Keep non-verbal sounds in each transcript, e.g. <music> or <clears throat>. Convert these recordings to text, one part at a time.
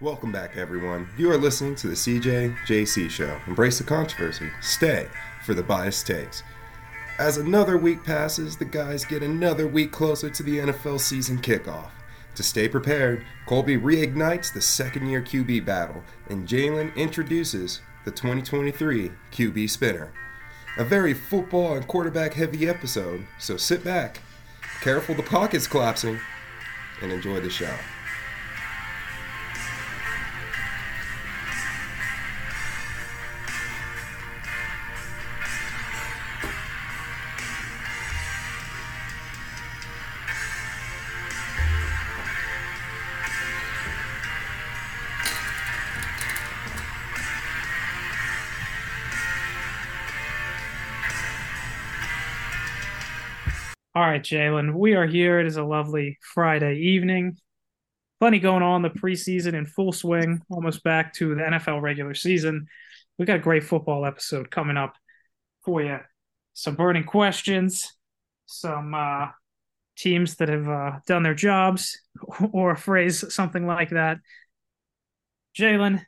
Welcome back, everyone. You are listening to the CJ JC Show. Embrace the controversy. Stay for the biased takes. As another week passes, the guys get another week closer to the NFL season kickoff. To stay prepared, Colby reignites the second year QB battle, and Jalen introduces the 2023 QB spinner. A very football and quarterback heavy episode, so sit back, careful the pockets collapsing, and enjoy the show. Jalen, we are here. It is a lovely Friday evening. Plenty going on the preseason in full swing, almost back to the NFL regular season. We've got a great football episode coming up for you. Some burning questions, some uh, teams that have uh, done their jobs, <laughs> or a phrase something like that. Jalen,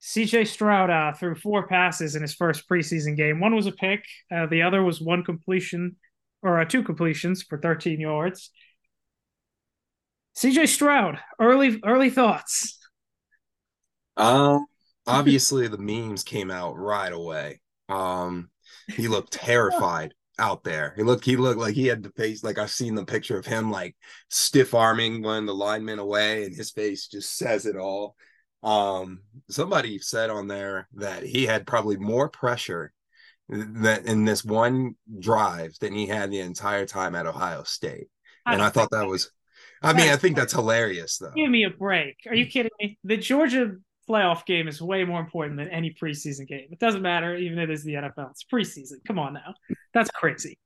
CJ Stroud uh, threw four passes in his first preseason game. One was a pick, uh, the other was one completion or uh, two completions for 13 yards. CJ Stroud, early early thoughts. Um, obviously the memes came out right away. Um, he looked terrified out there. He looked he looked like he had the face like I've seen the picture of him like stiff arming one of the linemen away, and his face just says it all. Um, somebody said on there that he had probably more pressure that in this one drive than he had the entire time at Ohio State. And I thought that was I mean, I think that's hilarious though. Give me a break. Are you kidding me? The Georgia playoff game is way more important than any preseason game. It doesn't matter, even if it is the NFL. It's preseason. Come on now. That's crazy.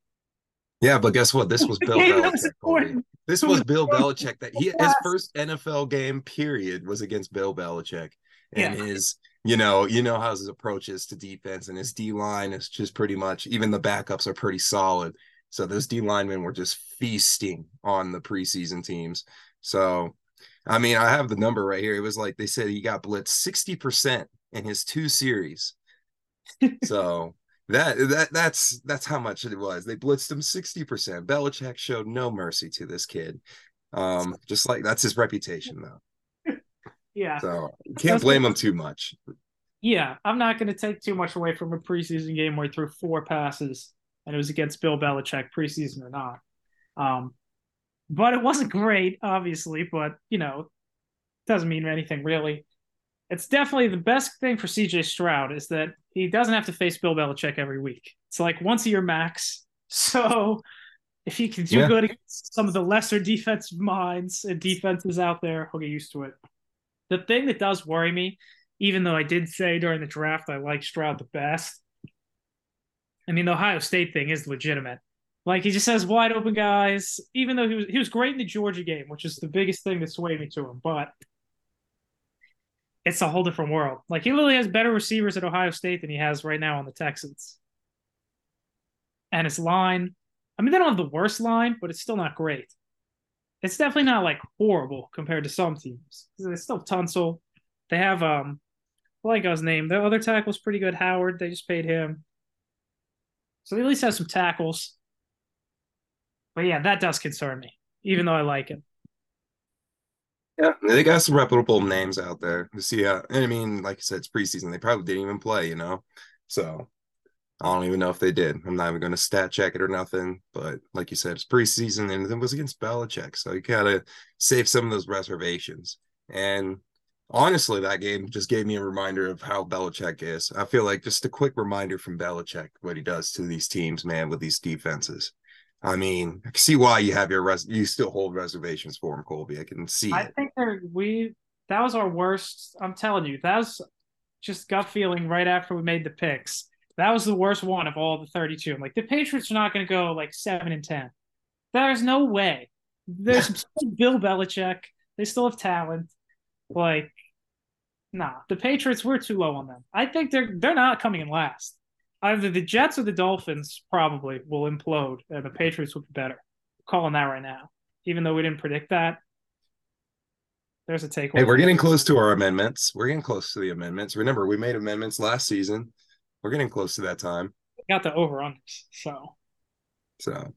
Yeah, but guess what? This <laughs> was Bill Belichick. This was Bill Belichick that he his first NFL game period was against Bill Belichick. And yeah. his you know, you know how his approach is to defense, and his D line is just pretty much even the backups are pretty solid. So those D linemen were just feasting on the preseason teams. So, I mean, I have the number right here. It was like they said he got blitzed sixty percent in his two series. <laughs> so that that that's that's how much it was. They blitzed him sixty percent. Belichick showed no mercy to this kid. Um, just like that's his reputation, though. Yeah. So you can't That's blame him too much. Yeah, I'm not going to take too much away from a preseason game where he threw four passes and it was against Bill Belichick, preseason or not. Um, but it wasn't great, obviously. But you know, doesn't mean anything really. It's definitely the best thing for CJ Stroud is that he doesn't have to face Bill Belichick every week. It's like once a year max. <laughs> So if he can do yeah. good against some of the lesser <laughs> defensive minds and defenses out there, he'll get used to it. The thing that does worry me, even though I did say during the draft I like Stroud the best, I mean the Ohio State thing is legitimate. Like he just has wide open guys, even though he was he was great in the Georgia game, which is the biggest thing that swayed me to him. But it's a whole different world. Like he literally has better receivers at Ohio State than he has right now on the Texans. And his line, I mean, they don't have the worst line, but it's still not great it's definitely not like horrible compared to some teams. They still Tunsil. They have um I like his name. The other tackle's pretty good. Howard. They just paid him. So they at least have some tackles. But yeah, that does concern me, even though I like him. Yeah, they got some reputable names out there to see how. And I mean, like I said, it's preseason. They probably didn't even play, you know. So I don't even know if they did. I'm not even going to stat check it or nothing. But like you said, it's preseason and it was against Belichick. So you got to save some of those reservations. And honestly, that game just gave me a reminder of how Belichick is. I feel like just a quick reminder from Belichick what he does to these teams, man, with these defenses. I mean, I can see why you have your res- you still hold reservations for him, Colby. I can see. I it. think we that was our worst. I'm telling you, that was just gut feeling right after we made the picks that was the worst one of all the 32. I'm like, the Patriots are not going to go like seven and 10. There's no way. There's <laughs> Bill Belichick. They still have talent. Like, nah, the Patriots were too low on them. I think they're they're not coming in last. Either the Jets or the Dolphins probably will implode, and the Patriots will be better. I'm calling that right now, even though we didn't predict that. there's a take. Hey, we're getting close to our amendments. We're getting close to the amendments. Remember, we made amendments last season. We're getting close to that time. We got the over unders, so. So,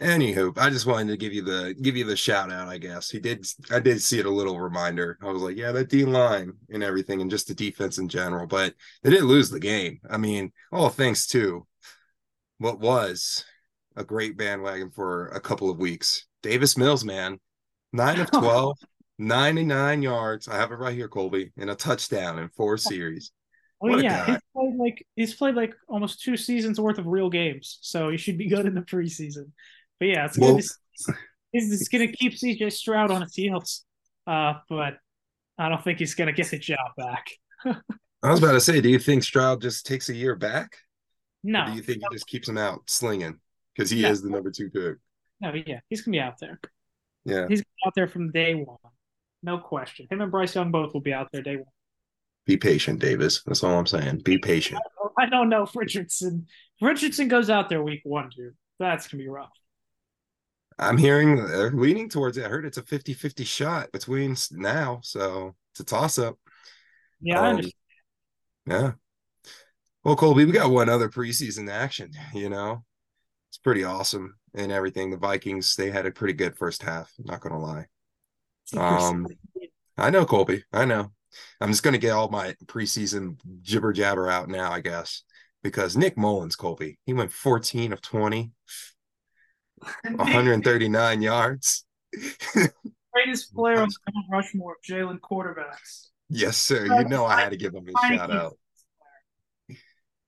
anywho, I just wanted to give you the give you the shout out. I guess he did. I did see it a little reminder. I was like, yeah, that D line and everything, and just the defense in general. But they didn't lose the game. I mean, all thanks to what was a great bandwagon for a couple of weeks. Davis Mills, man, nine of <laughs> 12, 99 yards. I have it right here, Colby, and a touchdown in four series. Well, yeah, he's played like he's played like almost two seasons worth of real games, so he should be <laughs> good in the preseason. But yeah, it's well, good. <laughs> He's, going to keep CJ Stroud on his heels, uh, but I don't think he's going to get the job back. I was about to say, do you think Stroud just takes a year back? No. Or do you think he just keeps him out slinging because he no. is the number two pick? No, yeah, he's gonna be out there. Yeah, he's out there from day one, no question. Him and Bryce Young both will be out there day one. Be patient, Davis. That's all I'm saying. Be patient. I don't know if Richardson. Richardson goes out there week one, dude. That's gonna be rough. I'm hearing they're leaning towards it. I heard it's a 50-50 shot between now, so it's a toss up. Yeah, um, I understand. Yeah. Well, Colby, we got one other preseason action, you know. It's pretty awesome and everything. The Vikings, they had a pretty good first half, not gonna lie. Um I know Colby. I know. I'm just gonna get all my preseason jibber jabber out now, I guess. Because Nick Mullens, Colby, he went 14 of 20, <laughs> 139 yards. Greatest <laughs> player on Mount Rushmore, Jalen quarterbacks. Yes, sir. You know I had to give him a shout out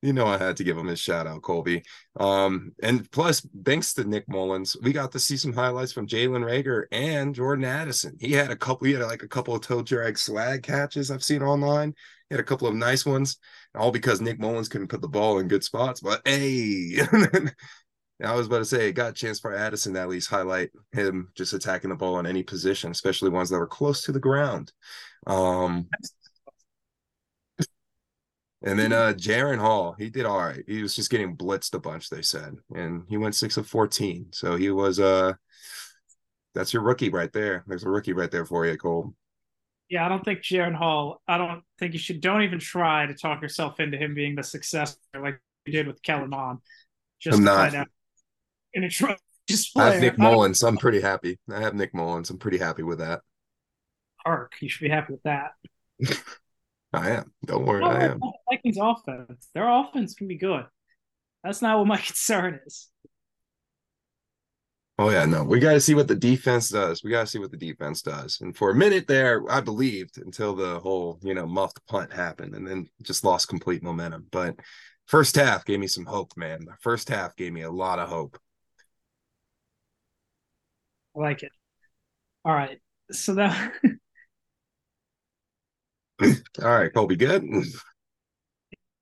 you know I had to give him a shout out, Colby. Um, and plus, thanks to Nick Mullens, we got to see some highlights from Jalen Reagor and Jordan Addison. He had a couple, he had like a couple of toe drag swag catches I've seen online. He had a couple of nice ones, all because Nick Mullens couldn't put the ball in good spots. But hey, <laughs> I was about to say, it got a chance for Addison to at least highlight him just attacking the ball in any position, especially ones that were close to the ground. Um, and then uh Jaren Hall, he did all right. He was just getting blitzed a bunch, they said. And he went six of 14. So he was uh that's your rookie right there. There's a rookie right there for you, Cole. Yeah, I don't think Jaren Hall, I don't think you should don't even try to talk yourself into him being the success like you did with Kellen Mond. Just I'm not in a truck. Just <laughs> I have Nick Mullens. I'm pretty happy. I have Nick Mullens. I'm pretty happy with that. Park, you should be happy with that. <laughs> I am. Don't worry, I am. Vikings offense. Their offense can be good. That's not what my <laughs> concern is. Oh yeah, no. We got to see what the defense does. We got to see what the defense does. And for a minute there, I believed until the whole, you know, muffed punt happened and then just lost complete momentum. But first half gave me some hope, man. The first half gave me a lot of hope. I like it. All right. So that <laughs> All right, Colby, good.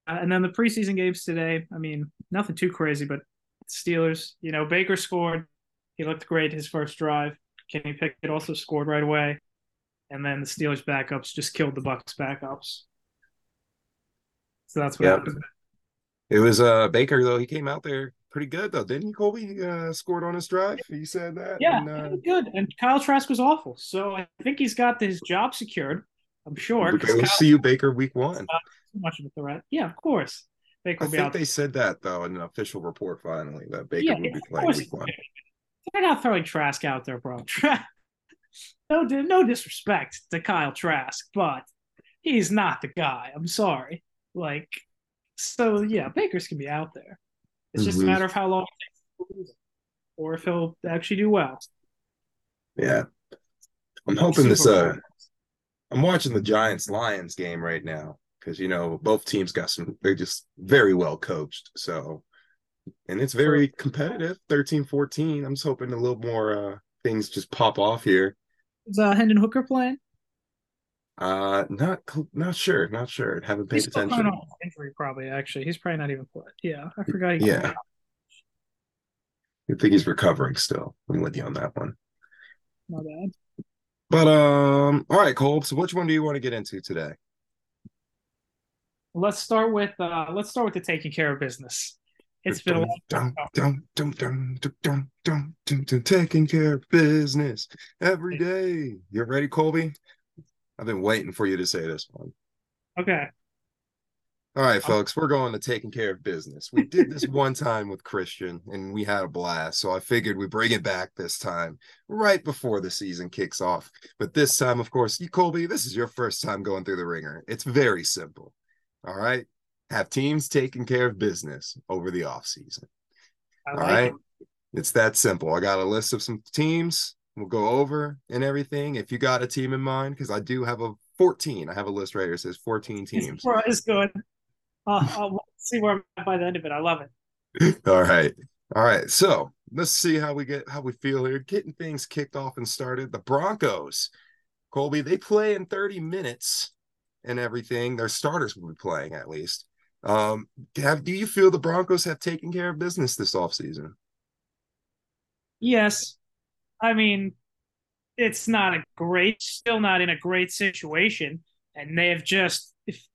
Uh, and then the preseason games today, I mean, nothing too crazy, but Steelers, you know, Baker scored. He looked great his first drive. Kenny Pickett also scored right away. And then the Steelers backups just killed the Bucs backups. So that's what yep. happened. It was uh Baker though. He came out there pretty good though, didn't he? Colby he, uh, scored on his drive. He said that. Yeah, and, uh... good. And Kyle Trask was awful. So I think he's got his job secured. I'm sure. We'll see you, Baker, week one. Too much of a threat. Yeah, of course. Baker I think out. they said that though in an official report finally that Baker yeah, would be playing week one. They're not throwing Trask out there, bro. <laughs> no, no disrespect to Kyle Trask, but he's not the guy. I'm sorry. Like, so yeah, Baker's can be out there. It's just mm-hmm. a matter of how long or if he'll actually do well. Yeah, I'm hoping this. Uh, I'm watching the Giants Lions game right now because you know both teams got some. They're just very well coached. So, and it's very competitive. 13-14. I'm just hoping a little more uh things just pop off here. Is uh, Hendon Hooker playing? Uh, not not sure, not sure. Haven't paid he's attention. injury, probably. Actually, he's probably not even playing. Yeah, I forgot. He yeah, I think he's recovering still. I'm with you on that one. Not bad. But um, all right, Cole. So which one do you want to get into today? Let's start with uh let's start with the taking care of business. It's been a long time. Dun, dun, dun, dun, dun, dun, dun, dun, taking care of business every day. You ready, Colby? I've been waiting for you to say this one. Okay. All right, folks, we're going to taking care of business. We did this <laughs> one time with Christian and we had a blast. So I figured we bring it back this time, right before the season kicks off. But this time, of course, you, Colby, this is your first time going through the ringer. It's very simple. All right. Have teams taking care of business over the off season. All like right. It. It's that simple. I got a list of some teams we'll go over and everything. If you got a team in mind, because I do have a 14. I have a list right here. It says 14 teams. It's good. Uh, I'll see where I'm at by the end of it. I love it. <laughs> All right. All right. So let's see how we get how we feel here. Getting things kicked off and started. The Broncos, Colby, they play in 30 minutes and everything. Their starters will be playing at least. Um, have do you feel the Broncos have taken care of business this offseason? Yes. I mean, it's not a great, still not in a great situation. And they have just,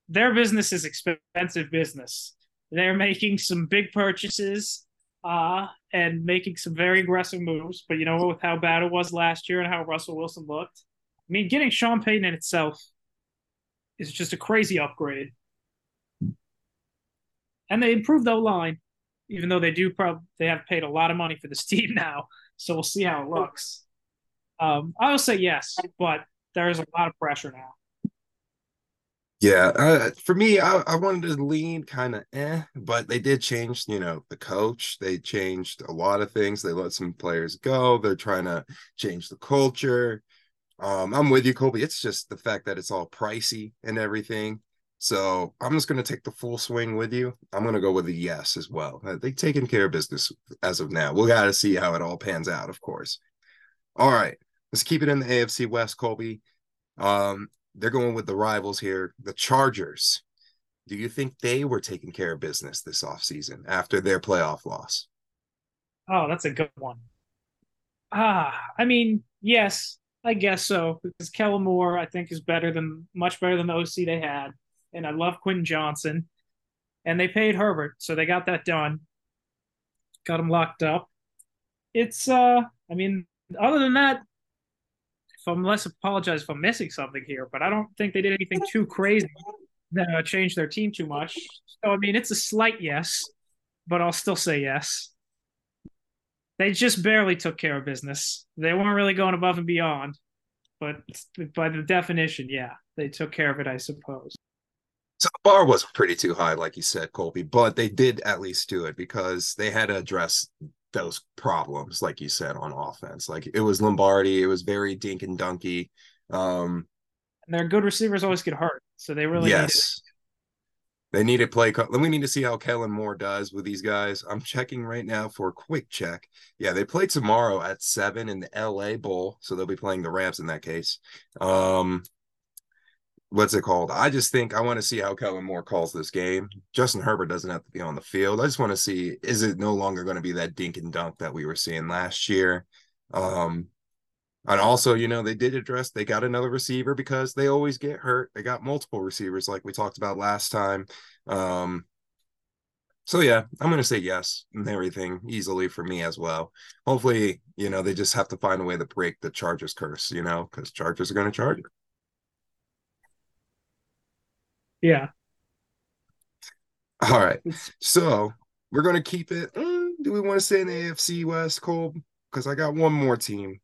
their business is expensive business, they're making some big purchases uh, and making some very aggressive moves. But you know, with how bad it was last year and how Russell Wilson looked, I mean, getting Sean Payton in itself is just a crazy upgrade. And they improved the line, even though they do probably they have paid a lot of money for this <laughs> team now. So we'll see how it looks. Um, I will say yes, but there's a lot of pressure now. Yeah, uh, for me, I, I wanted to lean kind of eh, but they did change, you know, the coach. They changed a lot of things. They let some players go. They're trying to change the culture. Um, I'm with you, Colby. It's just the fact that it's all pricey and everything. So I'm just going to take the full swing with you. I'm going to go with a yes as well. Uh, they've taken care of business as of now. We got to see how it all pans out, of course. All right, let's keep it in the AFC West, Colby. Um, they're going with the rivals here, the Chargers. Do you think they were taking care of business this offseason after their playoff loss? Oh, that's a good one. Ah, I mean, yes, I guess so. Because Kellen Moore, I think, is better than much better than the OC they had. And I love Quentin Johnston. And they paid Herbert, so they got that done. Got him locked up. It's uh I mean, other than that, I'm less apologize if I'm missing something here, but I don't think they did anything too crazy that uh, changed their team too much. So I mean, it's a slight yes, but I'll still say yes. They just barely took care of business. They weren't really going above and beyond, but by the definition, yeah, they took care of it, I suppose. So the bar wasn't pretty too high, like you said, Colby, but they did at least do it because they had to address those problems, like you said, on offense. Like it was Lombardi, it was very dink and dunky. Um, and their good receivers always get hurt, so they really yes. They need to play. We need to see how Kellen Moore does with these guys. I'm checking right now for a quick check. Yeah, they play tomorrow at seven in the LA Bowl, so they'll be playing the Rams in that case. Um, what's it called? I just think I want to see how Kellen Moore calls this game. Justin Herbert doesn't have to be on the field. I just want to see is it no longer going to be that dink and dunk that we were seeing last year? Um, and also, you know, they did address they got another receiver because they always get hurt. They got multiple receivers like we talked about last time. Um, so yeah, I'm gonna say yes and everything easily for me as well. Hopefully, you know, they just have to find a way to break the Chargers curse, you know, because Chargers are gonna charge it. Yeah. All right. So we're gonna keep it. Mm, do we want to say in the AFC West, Cole? Because I got one more team,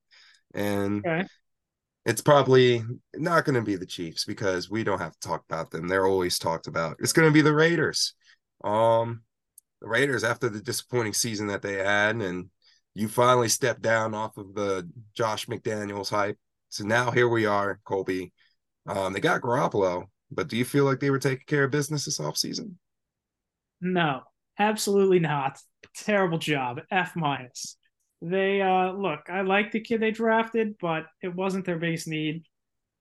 and okay. it's probably not going to be the Chiefs because we don't have to talk about them. They're always talked about. It's going to be the Raiders. Um, the Raiders after the disappointing season that they had, and you finally stepped down off of the Josh McDaniels hype. So now here we are, Colby. Um, they got Garoppolo, but do you feel like they were taking care of business this offseason? No, absolutely not. Terrible job. F minus. They uh look, I like the kid they drafted, but it wasn't their base need.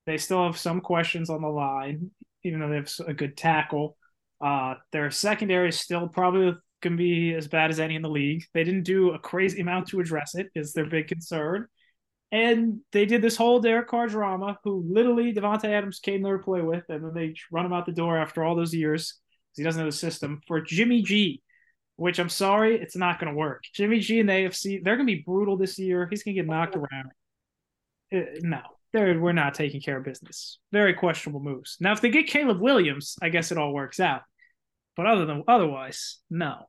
They still have some questions on the line, even though they have a good tackle. Uh their secondary is still probably can be as bad as any in the league. They didn't do a crazy amount to address it, is their big concern. And they did this whole Derek Carr drama, who literally Davante Adams came there to play with, and then they run him out the door after all those years because he doesn't know the system for Jimmy G, which I'm sorry, it's not going to work. Jimmy G and the AFC, they're going to be brutal this year. He's going to get knocked around. Uh, no, they're we're not taking care of business. Very questionable moves. Now, if they get Caleb Williams, I guess it all works out. But other than otherwise, no.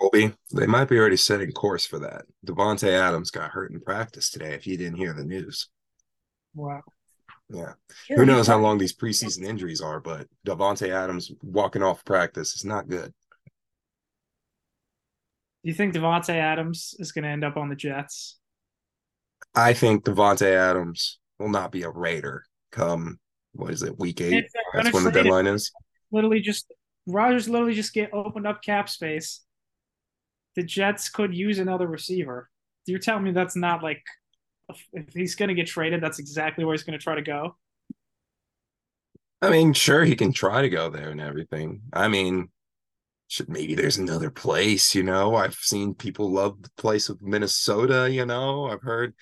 Colby, they might be already setting course for that. Davante Adams got hurt in practice today. If you didn't hear the news, wow. Yeah. Who knows how long these preseason injuries are, but Davante Adams walking off practice is not good. Do you think Davante Adams is going to end up on the Jets? I think Davante Adams will not be a Raider come what is it week eight? That's when the deadline is. Literally, just Rodgers literally just get opened up cap space. The Jets could use another receiver. You're telling me that's not like if he's going to get traded, that's exactly where he's going to try to go. I mean, sure, he can try to go there and everything. I mean, should maybe there's another place, you know. I've seen people love the place of Minnesota, you know. I've heard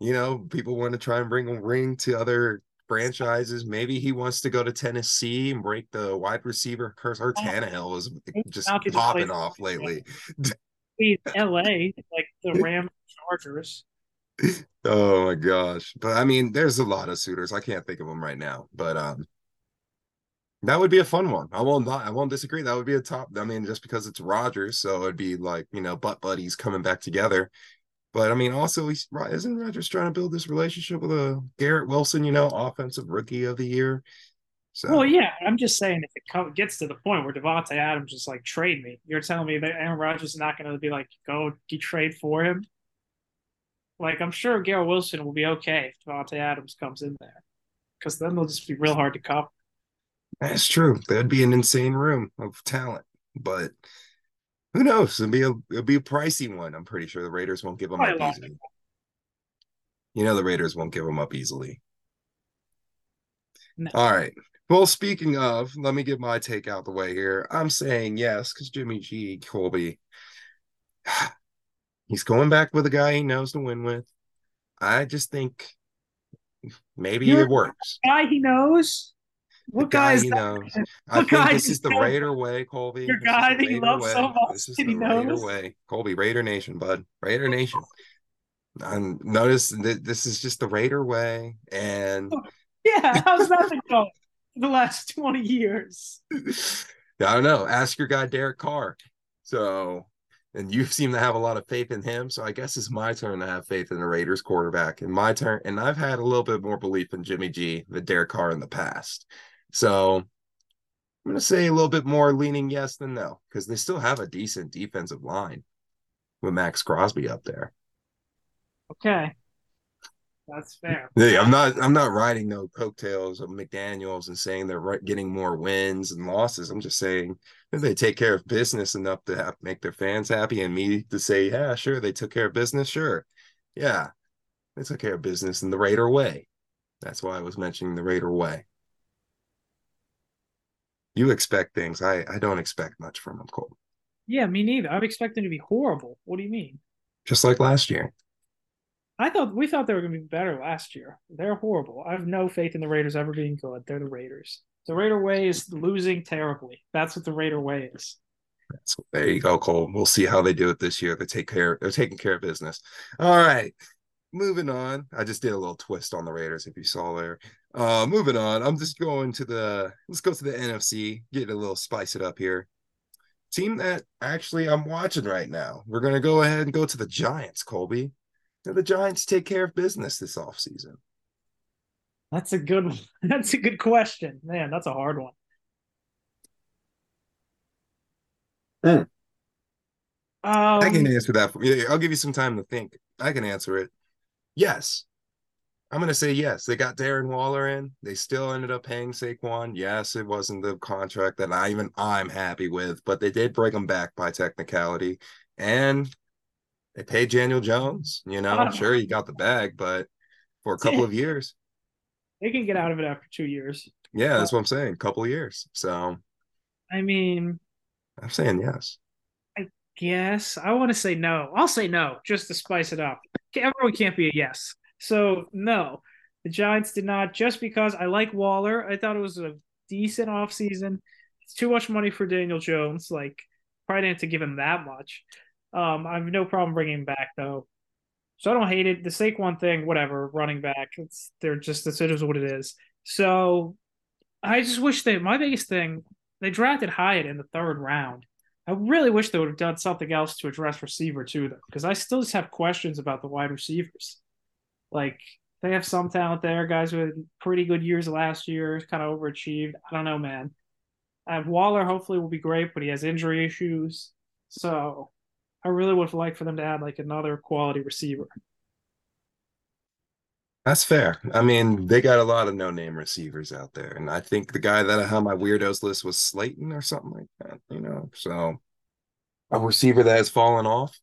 you know, people want to try and bring a ring to other franchises. Maybe he wants to go to Tennessee and break the wide receiver curse. Or Tannehill is just popping off lately. <laughs> LA, like the <laughs> Ram Chargers. Oh my gosh. But I mean, there's a lot of suitors. I can't think of them right now. But um that would be a fun one. I won't not I won't disagree. That would be a top. I mean, just because it's Rodgers, so it'd be like, you know, butt buddies coming back together. But I mean, also, he's isn't Rodgers trying to build this relationship with a Garrett Wilson, you know, offensive rookie of the year? So. Well, yeah, I'm just saying if it gets to the point where Davante Adams just like trade me, you're telling me that Aaron Rodgers is not going to be like go get trade for him. Like I'm sure Garrett Wilson will be okay if Davante Adams comes in there, because then they'll just be real hard to cover. That's true. That'd be an insane room of talent, but who knows? It'll be a it'll be a pricey one. I'm pretty sure the Raiders won't give them up easily. You know the Raiders won't give them up easily. No. All right. Well, speaking of, let me get my take out the way here. I'm saying yes because Jimmy G. Colby, <sighs> he's going back with a guy he knows to win with. I just think maybe You're it works. Guy he knows. What guy is he knows? <laughs> I think this is the Raider way, Colby. Your guy that you love way. so much. This is the Raider knows. way, Colby. Raider Nation, bud. Raider Nation. And notice that this is just the Raider way, and <laughs> yeah, how's that going <laughs> the last twenty years? <laughs> I don't know. Ask your guy Derek Carr. So, and you seem to have a lot of faith in him. So I guess it's my turn to have faith in the Raiders quarterback. And my turn, and I've had a little bit more belief in Jimmy G than Derek Carr in the past. So I'm going to say a little bit more leaning yes than no because they still have a decent defensive line with Maxx Crosby up there. Okay. That's fair. Yeah, I'm not. I'm not riding no coattails of McDaniel's and saying they're getting more wins and losses. I'm just saying they take care of business enough to have, make their fans happy, and me to say, yeah, sure, they took care of business. Sure, yeah, they took care of business in the Raider way. That's why I was mentioning the Raider way you expect things. I I don't expect much from them, Cole. Yeah, me neither. I'm expecting to be horrible. What do you mean? Just like last year. I thought we thought they were going to be better last year. They're horrible. I have no faith in the Raiders ever being good. They're the Raiders. The Raider way is losing terribly. That's what the Raider way is. So there you go, Cole. We'll see how they do it this year. They take care. They're taking care of business. All right, moving on. I just did a little twist on the Raiders, if you saw there. Uh, moving on. I'm just going to the let's go to the NFC, get a little spice it up here. Team that actually I'm watching right now. We're gonna go ahead and go to the Giants, Colby. Now, the Giants take care of business this offseason. That's a good one. <laughs> That's a good question. Man, that's a hard one. Mm. Um, I can answer that. For, yeah, I'll give you some time to think. I can answer it. Yes, I'm going to say yes. They got Darren Waller in. They still ended up paying Saquon. Yes, it wasn't the contract that I even I'm happy with, but they did bring him back by technicality, and they paid Daniel Jones. You know, I'm oh. sure he got the bag, but for a couple of <laughs> years, they can get out of it after two years. Yeah, that's what I'm saying. A couple of years. So, I mean, I'm saying yes. I guess I want to say no. I'll say no just to spice it up. Everyone can't be a yes. So no, the Giants did not. Just because I like Waller, I thought it was a decent offseason. It's too much money for Daniel Jones. Like, probably didn't have to give him that much. Um, I have no problem bringing him back though. So I don't hate it. The Saquon thing, whatever, running back. It's they're just it is what it is. So I just wish they my biggest thing, they drafted Hyatt in the third round. I really wish they would have done something else to address receiver too, though, because I still just have questions about the wide receivers. Like they have some talent there, guys with pretty good years last year, kind of overachieved. I don't know, man. Uh, Waller hopefully will be great, but he has injury issues. So I really would have liked for them to add like another quality receiver. That's fair. I mean, they got a lot of no-name receivers out there, and I think the guy that I had my weirdos list was Slayton or something like that. You know, so a receiver that has fallen off.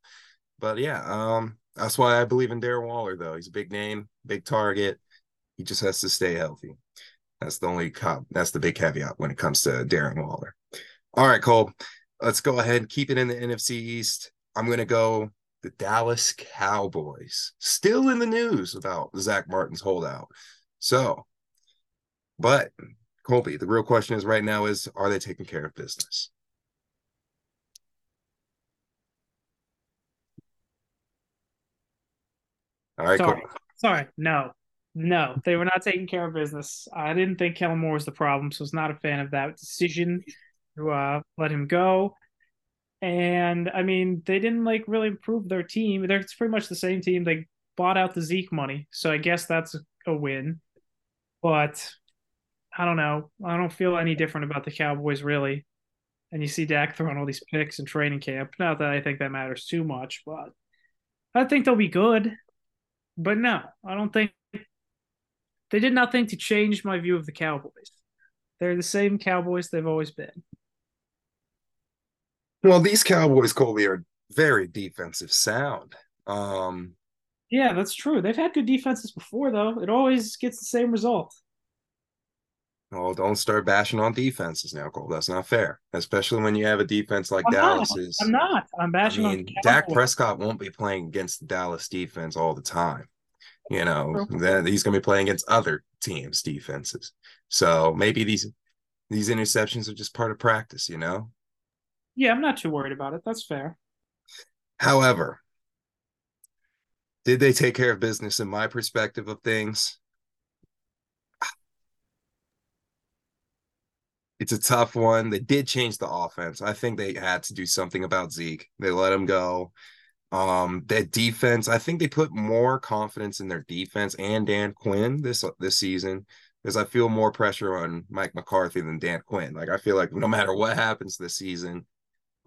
But yeah, um, that's why I believe in Darren Waller. Though he's a big name, big target. He just has to stay healthy. That's the only cop. That's the big caveat when it comes to Darren Waller. All right, Cole. Let's go ahead and keep it in the NFC East. I'm gonna go the Dallas Cowboys. Still in the news about Zack Martin's holdout. So, but Colby, the real question is right now is are they taking care of business? All right, sorry. Sorry, no. No, they were not taking care of business. I didn't think Kellen Moore was the problem, so I was not a fan of that decision to uh, let him go. And I mean, they didn't like really improve their team. They're pretty much the same team. They bought out the Zeke money, so I guess that's a win. But I don't know. I don't feel any different about the Cowboys really. And you see Dak throwing all these picks in training camp. Not that I think that matters too much, but I think they'll be good. But no, I don't think they did nothing to change my view of the Cowboys. They're the same Cowboys they've always been. Well, these Cowboys, Colby, are very defensive sound. Um, yeah, that's true. They've had good defenses before, though. It always gets the same result. Oh, don't start bashing on defenses now, Cole. That's not fair, especially when you have a defense like I'm Dallas's. I'm not. I'm bashing I mean, on. Dak Prescott won't be playing against the Dallas defense all the time. You know, then he's going to be playing against other teams' defenses. So maybe these these interceptions are just part of practice. You know, yeah, I'm not too worried about it. That's fair. However, did they take care of business in my perspective of things? It's a tough one. They did change the offense. I think they had to do something about Zeke. They let him go. Um, that defense, I think they put more confidence in their defense and Dan Quinn this this season because I feel more pressure on Mike McCarthy than Dan Quinn. Like I feel like no matter what happens this season,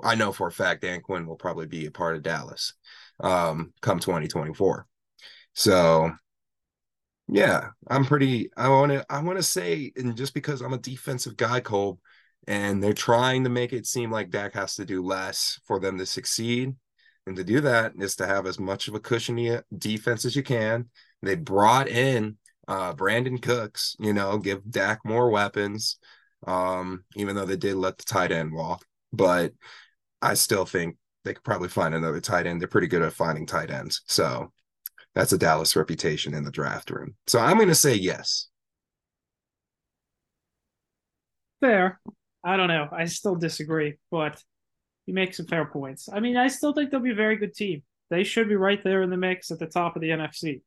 I know for a fact Dan Quinn will probably be a part of Dallas um, come 2024. So yeah, I'm pretty I want to I want to say and just because I'm a defensive guy Cole and they're trying to make it seem like Dak has to do less for them to succeed. And to do that is to have as much of a cushiony defense as you can. They brought in uh, Brandin Cooks, you know, give Dak more weapons. Um, even though they did let the tight end walk. But I still think they could probably find another tight end. They're pretty good at finding tight ends. So that's a Dallas reputation in the draft room. So I'm going to say yes. Fair. I don't know. I still disagree, but you make some fair points. I mean, I still think they'll be a very good team. They should be right there in the mix at the top of the NFC.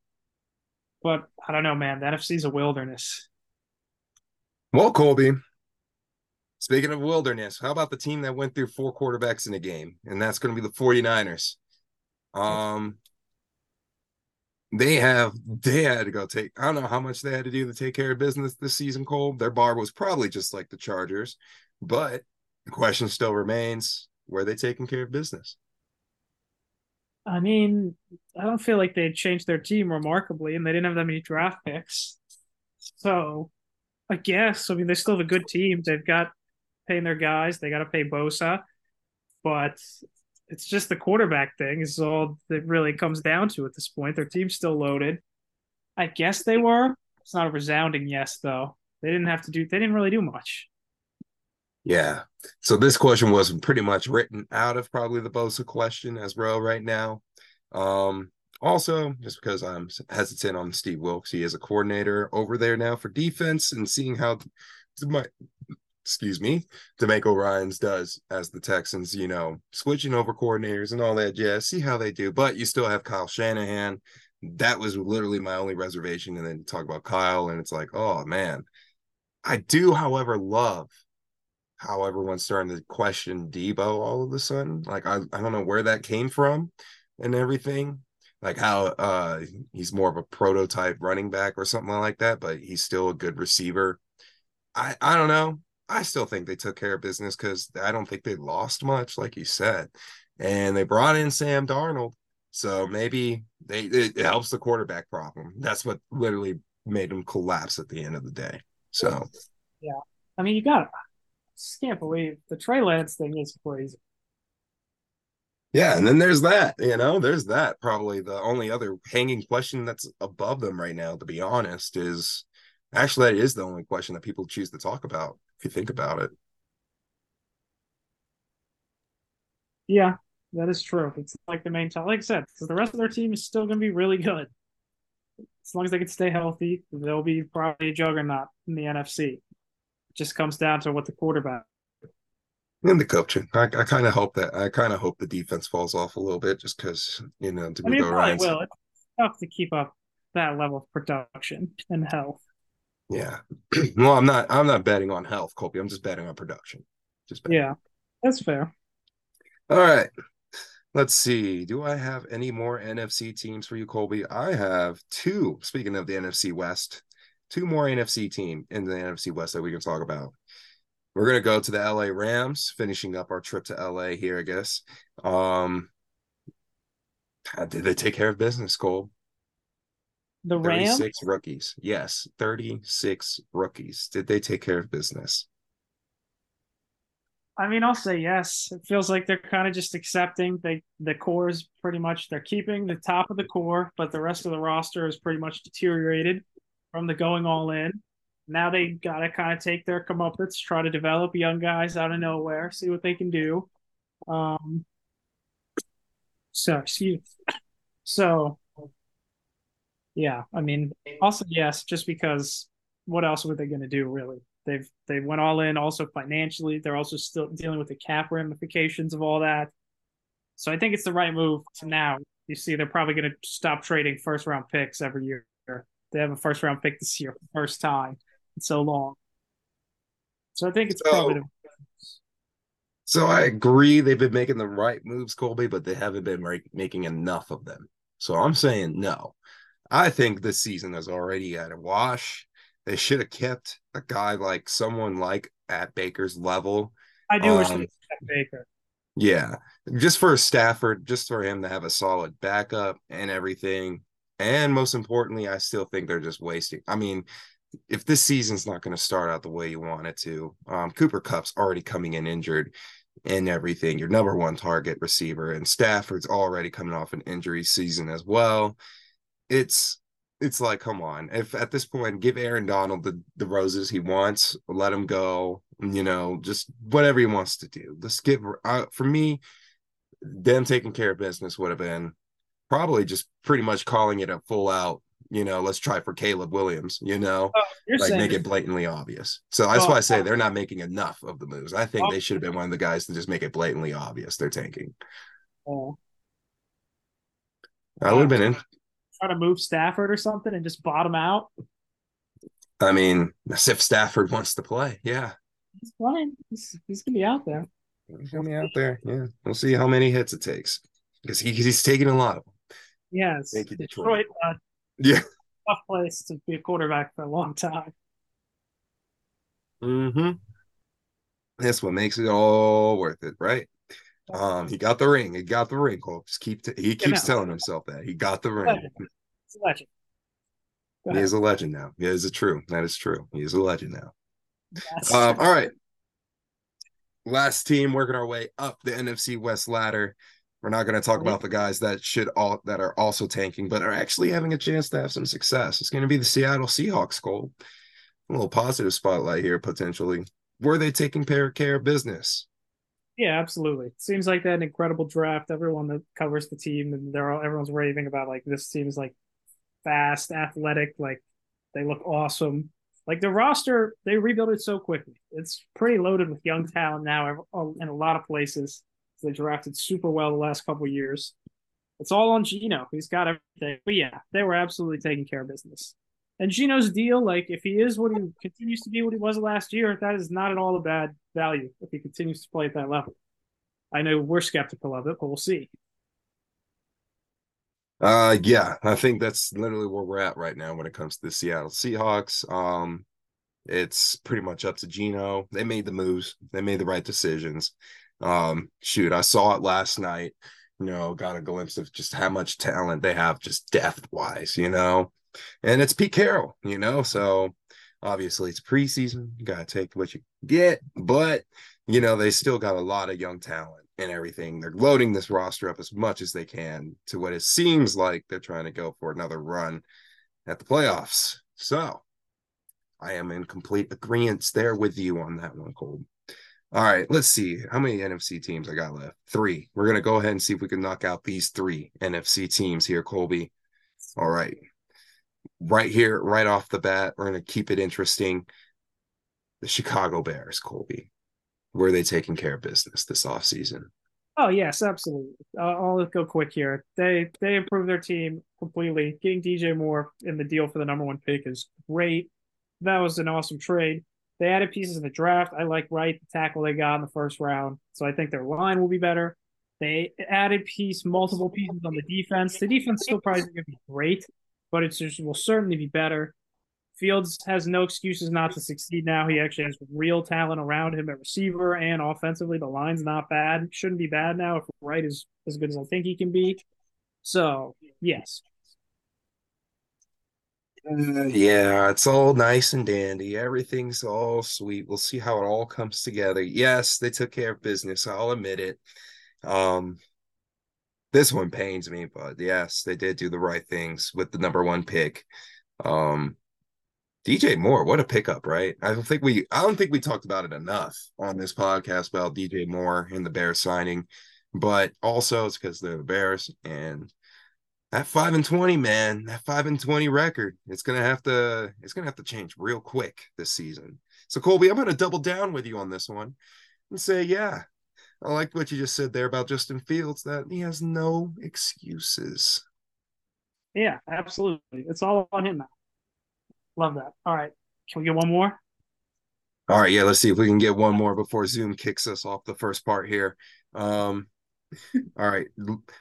But I don't know, man. The NFC is a wilderness. Well, Colby, Speaking of wilderness, how about the team that went through four quarterbacks in a game? And that's going to be the 49ers. Um they have they had to go take I don't know how much they had to do to take care of business this season, Cole. Their bar was probably just like the Chargers, but the question still remains, were they taking care of business? I mean, I don't feel like they changed their team remarkably and they didn't have that many draft picks. So I guess I mean they still have a good team. They've got paying their guys. They got to pay Bosa, but it's just the quarterback thing is all that really comes down to at this point. Their team's still loaded. I guess they were. It's not a resounding yes, though. They didn't have to do. They didn't really do much. Yeah. So this question was pretty much written out of probably the Bosa question as well right now. Um, also, just because I'm hesitant on Steve Wilks, he is a coordinator over there now for defense and seeing how my excuse me, DeMeco Ryans does as the Texans, you know, switching over coordinators and all that. Yeah, see how they do. But you still have Kyle Shanahan. That was literally my only reservation. And then talk about Kyle, and it's like, oh man. I do, however, love how everyone's starting to question Deebo all of a sudden. Like I, I don't know where that came from and everything. Like how uh he's more of a prototype running back or something like that, but he's still a good receiver. I I don't know. I still think they took care of business because I don't think they lost much, like you said. And they brought in Sam Darnold. So maybe they it, helps the quarterback problem. That's what literally made them collapse at the end of the day. So yeah. I mean you got just can't believe the Trey Lance thing is crazy. Yeah, and then there's that, you know, there's that. Probably the only other hanging question that's above them right now, to be honest, is actually that is the only question that people choose to talk about, if you think about it. Yeah, that is true. It's like the main top. Like I said, because the rest of their team is still going to be really good. As long as they can stay healthy, they'll be probably a juggernaut in the NFC It just comes down to what the quarterback and the coaching. I, I kind of hope that I kind of hope the defense falls off a little bit, just because you know to I mean, Ryan. Will it's tough to keep up that level of production and health. Yeah, <clears throat> well, I'm not. I'm not betting on health, Colby. I'm just betting on production. Just betting. yeah, that's fair. All right. Let's see. Do I have any more NFC teams for you, Colby? I have two. Speaking of the NFC West, two more NFC team in the NFC West that we can talk about. We're gonna go to the LA Rams, finishing up our trip to LA here, I guess. Um did they take care of business, Cole? The Rams 36 rookies. Yes, 36 rookies. Did they take care of business? I mean, I'll say yes. It feels like they're kind of just accepting they the core is pretty much they're keeping the top of the core, but the rest of the roster is pretty much deteriorated from the going all in. Now they got to kind of take their comeuppance, try to develop young guys out of nowhere, see what they can do. Um, so, excuse So, yeah, I mean, also yes, just because what else were they going to do really? They've they went all in. Also financially, they're also still dealing with the cap ramifications of all that. So I think it's the right move to now. You see, they're probably going to stop trading first round picks every year they have a first round pick this year for the first time in so long. So I think it's so, probably. The- so I agree they've been making the right moves, Colby, but they haven't been making enough of them. So I'm saying no. I think this season is already at a wash. They should have kept a guy like someone like at Baker's level. I do um, wish they kept Baker. Yeah, just for Stafford, just for him to have a solid backup and everything. And most importantly, I still think they're just wasting. I mean, if this season's not going to start out the way you want it to, um, Cooper Kupp's already coming in injured and everything. Your number one target receiver, and Stafford's already coming off an injury season as well. It's it's like, come on. If at this point, give Aaron Donald the, the roses he wants, let him go, you know, just whatever he wants to do. Let's give uh, for me, them taking care of business would have been probably just pretty much calling it a full out you know, let's try for Caleb Williams, you know, oh, like make it blatantly obvious. So that's oh, why I say they're not making enough of the moves. I think oh, they should have been one of the guys to just make it blatantly obvious they're tanking. Oh. That would have been in. Try to move Stafford or something and just bottom out. I mean, as if Stafford wants to play. Yeah. He's playing. He's, he's going to be out there. He's going to be out there. Yeah. We'll see how many hits it takes because he, he's taking a lot of them. Yes. Thank you, Detroit. Detroit uh, yeah. Tough place to be a quarterback for a long time. Mm-hmm. That's what makes it all worth it, right? Um, he got the ring. He got the ring. Just keep t- he keeps telling himself that he got the ring. He's a legend. He is a legend now. Yeah, is it true? That is true. He is a legend now. Um, all right. Last team working our way up the NFC West ladder. We're not going to talk about the guys that should all that are also tanking, but are actually having a chance to have some success. It's going to be the Seattle Seahawks, Cole. A little positive spotlight here potentially. Were they taking care of business? Yeah, absolutely. Seems like that incredible draft. Everyone that covers the team and they're all everyone's raving about like this seems like fast, athletic, like they look awesome. Like the roster, they rebuilt it so quickly. It's pretty loaded with young talent now uh, in a lot of places. They drafted super well the last couple years. It's all on Geno. He's got everything. But yeah, they were absolutely taking care of business. And Geno's deal, like if he is what he continues to be what he was last year, that is not at all a bad value if he continues to play at that level. I know we're skeptical of it, but we'll see. Uh yeah, I think that's literally where we're at right now when it comes to the Seattle Seahawks. Um it's pretty much up to Geno. They made the moves, they made the right decisions. Um shoot, I saw it last night, you know, got a glimpse of just how much talent they have just depth wise, you know. And it's Pete Carroll, you know, so obviously it's preseason, you gotta take what you get, but you know, they still got a lot of young talent and everything. They're loading this roster up as much as they can to what it seems like they're trying to go for another run at the playoffs. So I am in complete agreement there with you on that one, Cole. All right, let's see how many NFC teams I got left. Three. We're gonna go ahead and see if we can knock out these three NFC teams here, Colby. All right. Right here, Wright off the bat, we're gonna keep it interesting. The Chicago Bears, Colby were they taking care of business this offseason? Oh yes, absolutely. I'll go quick here. They they improved their team completely. Getting DJ Moore in the deal for the number one pick is great. That was an awesome trade. They added pieces in the draft. I like right the tackle they got in the first round. So I think their line will be better. They added piece, multiple pieces on the defense. The defense still probably going to be great, but it will certainly be better. Fields has no excuses not to succeed now. He actually has real talent around him at receiver and offensively. The line's not bad. Shouldn't be bad now if Wright is as good as I think he can be. So, yes. Uh, yeah, it's all nice and dandy. Everything's all sweet. We'll see how it all comes together. Yes, they took care of business. I'll admit it. Um, this one pains me, but yes, they did do the right things with the number one pick. Um, DJ Moore, what a pickup, right? I don't think we I don't think we talked about it enough on this podcast about DJ Moore and the Bears signing, but also it's because they're the Bears and that five and twenty, man, that five and twenty record, it's gonna have to it's gonna have to change real quick this season. So Colby, I'm gonna double down with you on this one and say, yeah, I like what you just said there about Justin Fields, that he has no excuses. Yeah, absolutely. It's all on him now. Love that. All right. Can we get one more? All right. Yeah. Let's see if we can get one more before Zoom kicks us off the first part here. Um, all right.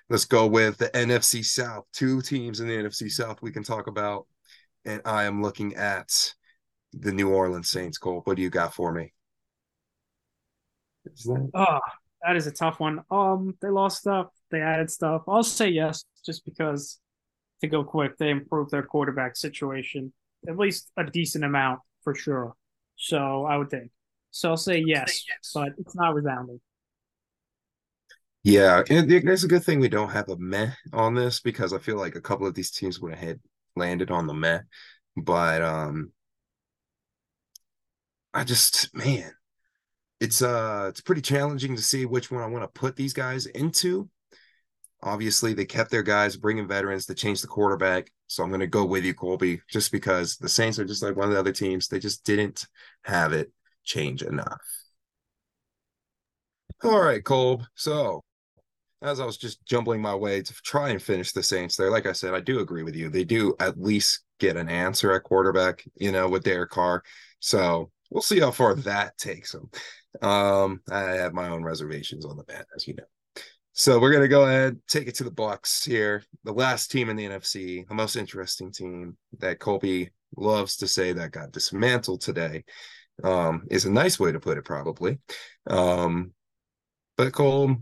Let's go with the NFC South. Two teams in the NFC South we can talk about. And I am looking at the New Orleans Saints, Cole. What do you got for me? That... Oh, that is a tough one. Um, they lost stuff, they added stuff. I'll say yes, just because to go quick, they improved their quarterback situation at least a decent amount for sure. So I would think. So I'll say yes, but it's not resounding. Yeah, and it's a good thing we don't have a meh on this because I feel like a couple of these teams would have had landed on the meh, but um, I just man, it's uh, it's pretty challenging to see which one I want to put these guys into Obviously, they kept their guys, bringing veterans to change the quarterback. So I'm going to go with you, Colby, just because the Saints are just like one of the other teams. They just didn't have it change enough. All right, Colb. So as I was just jumbling my way to try and finish the Saints there, like I said, I do agree with you. They do at least get an answer at quarterback, you know, with Derek Carr. So we'll see how far that takes them. Um, I have my own reservations on the man, as you know. So we're gonna go ahead, take it to the Bucs here, the last team in the NFC, the most interesting team that Colby loves to say that got dismantled today. Um, is a nice way to put it, probably. Um, but Cole,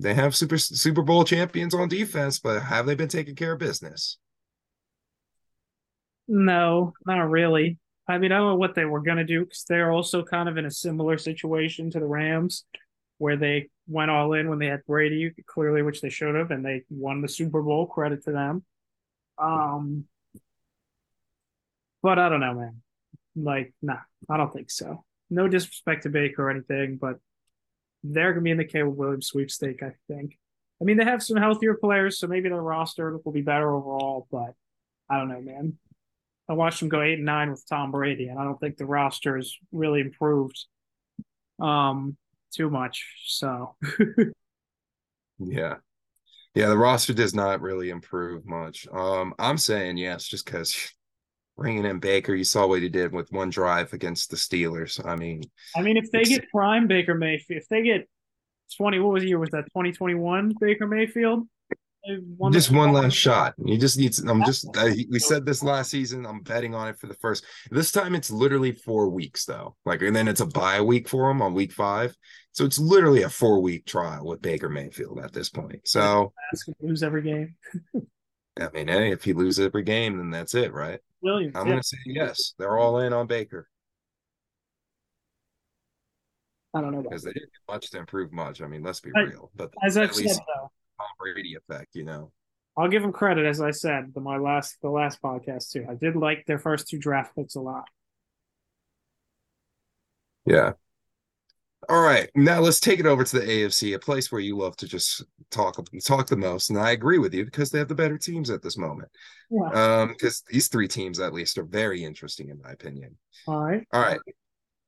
they have super Super Bowl champions on defense, but have they been taking care of business? No, not really. I mean, I don't know what they were going to do because they're also kind of in a similar situation to the Rams where they went all in when they had Brady, clearly, which they should have, and they won the Super Bowl. Credit to them. Um, but I don't know, man. Like, nah, I don't think so. No disrespect to Baker or anything, but they're gonna be in the Caleb Williams sweepstake, I think. I mean, they have some healthier players, so maybe their roster will be better overall, but I don't know, man. I watched them go eight and nine with Tom Brady, and I don't think the roster has really improved um too much. So <laughs> yeah. Yeah, the roster does not really improve much. Um, I'm saying yes, just because bringing in Baker, you saw what he did with one drive against the Steelers. I mean, I mean, if they get prime Baker Mayfield, if they get 20, what was the year? Was that 2021 Baker Mayfield? Just one last shot. You just need. To, I'm just. Uh, I, we said this last season. I'm betting on it for the first. This time it's literally four weeks though. Like, and then it's a bye week for him on week five. So it's literally a four week trial with Baker Mayfield at this point. So lose every game. <laughs> I mean, hey, if he loses every game, then that's it, right? Williams. I'm yeah. going to say yes. They're all in on Baker. I don't know because they didn't much to improve much. I mean, let's be I, real. But as I said, though, Tom Brady effect, you know. I'll give them credit, as I said, the, my last the last podcast too. I did like their first two draft picks a lot. Yeah. All right, now let's take it over to the AFC, a place where you love to just talk talk the most, and I agree with you because they have the better teams at this moment. Yeah. Um, because these three teams at least are very interesting in my opinion. All right. All right.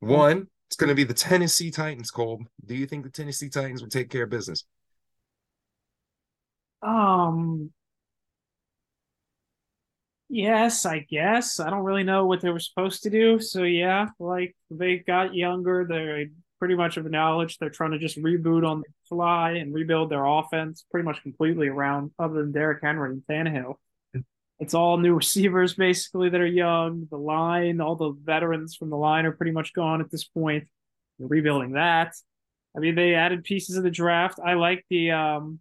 One, it's going to be the Tennessee Titans. Cole, do you think the Tennessee Titans will take care of business? Um, yes, I guess. I don't really know what they were supposed to do. So yeah, like they got younger. They pretty much have knowledge they're trying to just reboot on the fly and rebuild their offense pretty much completely around other than Derrick Henry and Tannehill. It's all new <laughs> receivers basically that are young. The line, all the veterans from the line are pretty much gone at this point. They're rebuilding that. I mean, they added pieces of the draft. I like the um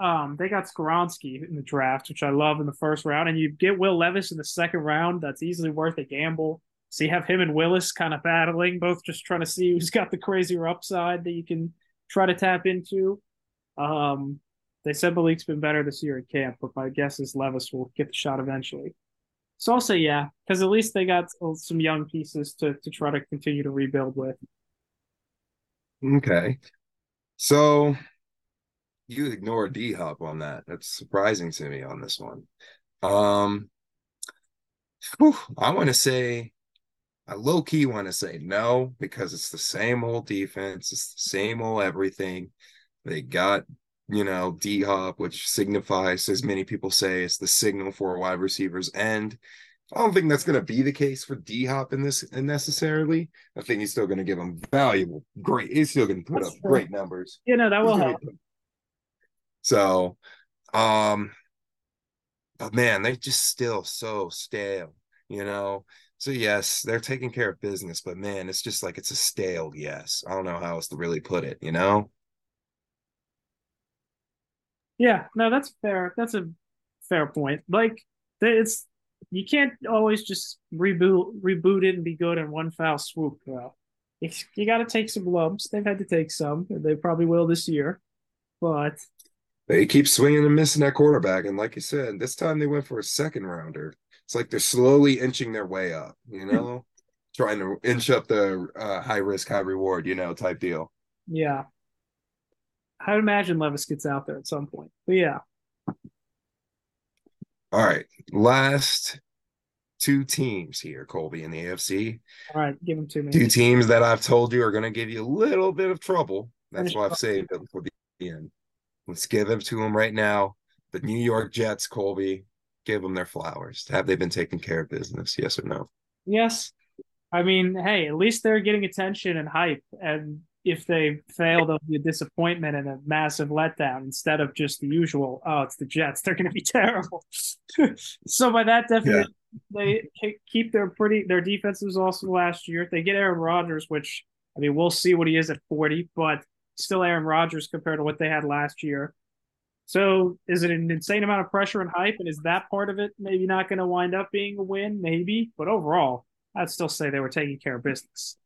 um, they got Skoronski in the draft, which I love in the first round, and you get Will Levis in the second round. That's easily worth a gamble. So you have him and Willis kind of battling, both just trying to see who's got the crazier upside that you can try to tap into. Um, they said Malik's been better this year at camp, but my guess is Levis will get the shot eventually. So I'll say yeah, because at least they got some young pieces to to try to continue to rebuild with. Okay, so you ignore D Hop on that. That's surprising to me on this one. Um, whew, I want to say, I low key want to say no because it's the same old defense, it's the same old everything. They got you know D Hop, which signifies, as many people say, it's the signal for wide receivers. And I don't think that's going to be the case for D Hop in this necessarily. I think he's still going to give them valuable, great. He's still going to put that's up true. great numbers. You know that will help. So, um, but man, they're just still so stale, you know. So yes, they're taking care of business, but man, it's just like it's a stale yes. I don't know how else to really put it, you know. Yeah, no, that's fair. That's a fair point. Like it's you can't always just reboot reboot it and be good in one foul swoop. Though. You got to take some lumps. They've had to take some. They probably will this year, but they keep swinging and missing that quarterback. And like you said, this time they went for a second rounder. It's like they're slowly inching their way up, you know, trying to inch up the uh, high risk, high reward, you know, type deal. Yeah. I would imagine Levis gets out there at some point. But yeah. All right. Last two teams here, Colby, in the AFC. All right. Give them to me. Two teams that I've told you are going to give you a little bit of trouble. That's why I've saved them for the end. Let's give them to them right now. The New York Jets, Colby, give them their flowers. Have they been taking care of business? Yes or no? Yes. I mean, hey, at least they're getting attention and hype. And if they fail, they'll be a disappointment and a massive letdown instead of just the usual, oh, it's the Jets. They're going to be <laughs> terrible. <laughs> so by that definition, yeah. they keep their pretty their defenses also last year. If they get Aaron Rodgers, which I mean, we'll see what he is at 40, but still Aaron Rodgers compared to what they had last year. So is it an insane amount of pressure and hype? And is that part of it maybe not going to wind up being a win? Maybe. But overall, I'd still say they were taking care of business.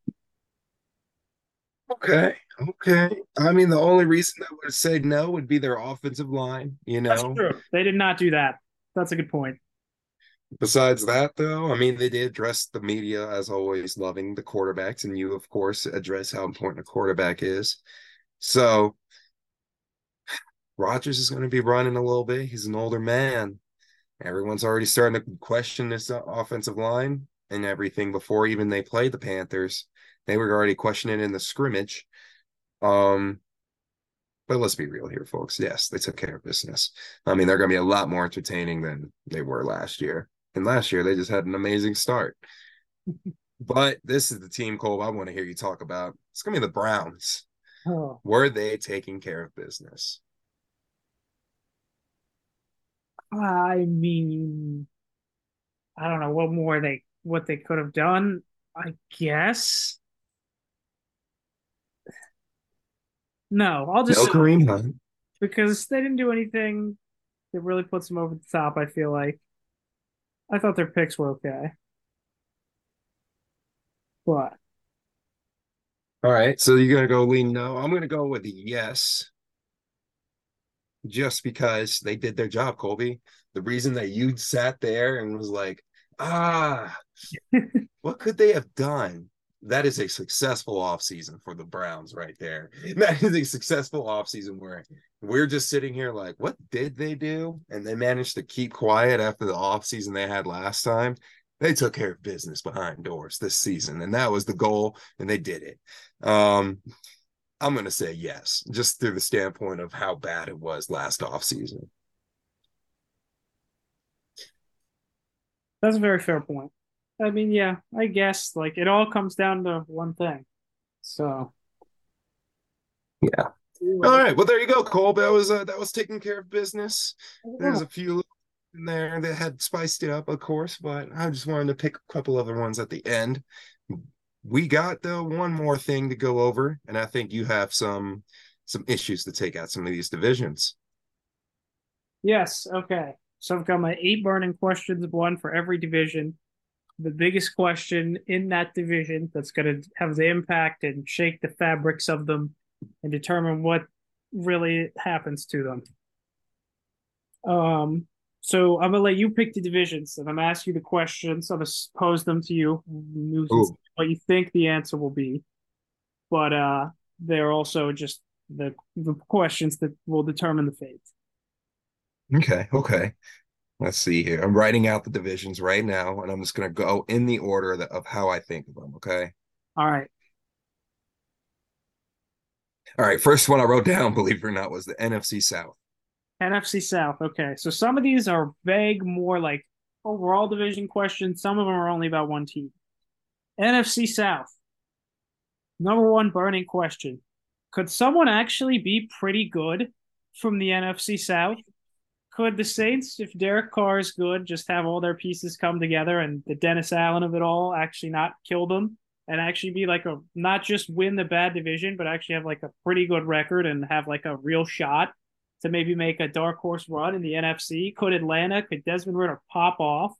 Okay. Okay. I mean, the only reason I would say no would be their offensive line, you know. They did not do that. That's a good point. Besides that, though, I mean, they did address the media as always, loving the quarterbacks, and you, of course, address how important a quarterback is. So Rodgers is going to be running a little bit. He's an older man. everyone's already starting to question this offensive line and everything before even they played the Panthers. They were already questioning in the scrimmage. Um, but let's be real here, folks. Yes, they took care of business. I mean, they're going to be a lot more entertaining than they were last year. And last year, they just had an amazing start. <laughs> but this is the team, Cole, I want to hear you talk about. It's going to be the Browns. Oh. Were they taking care of business? I mean, I don't know what more they what they could have done. I guess. No, I'll just no Kareem Hunt because they didn't do anything that really puts them over the top. I feel like I thought their picks were okay, but all right. So you're gonna go lean no. I'm gonna go with yes just because they did their job, Colby. The reason that you sat there and was like, ah, <laughs> what could they have done? That is a successful offseason for the Browns right there. <laughs> That is a successful offseason where we're just sitting here like, what did they do? And they managed to keep quiet after the offseason they had last time. They took care of business behind doors this season, and that was the goal, and they did it. Um, I'm going to say yes, just through the standpoint of how bad it was last offseason. That's a very fair point. I mean, yeah, I guess like it all comes down to one thing. So, yeah. All right. Well, there you go, Cole. That was uh, that was taking care of business. There's a few in there that had spiced it up, of course, but I just wanted to pick a couple other ones at the end we got the one more thing to go over, and I think you have some some issues to take out some of these divisions. Yes. Okay. So I've got my eight burning questions, one for every division. The biggest question in that division that's going to have the impact and shake the fabrics of them and determine what really happens to them. Um, so I'm gonna let you pick the divisions, and I'm gonna ask you the questions. I'm gonna pose them to you, what you think the answer will be. But uh, they're also just the the questions that will determine the fate. Okay. Okay. Let's see here. I'm writing out the divisions right now, and I'm just gonna go in the order of, of how I think of them. Okay. All right. All right. First one I wrote down, <laughs> believe it or not, was the NFC South. NFC South. Okay. So some of these are vague, more like overall division questions. Some of them are only about one team. NFC South. Number one burning question. Could someone actually be pretty good from the NFC South? Could the Saints, if Derek Carr is good, just have all their pieces come together and the Dennis Allen of it all actually not kill them and actually be like a not just win the bad division, but actually have like a pretty good record and have like a real shot to maybe make a dark horse run in the NFC? Could Atlanta, could Desmond Ridder pop off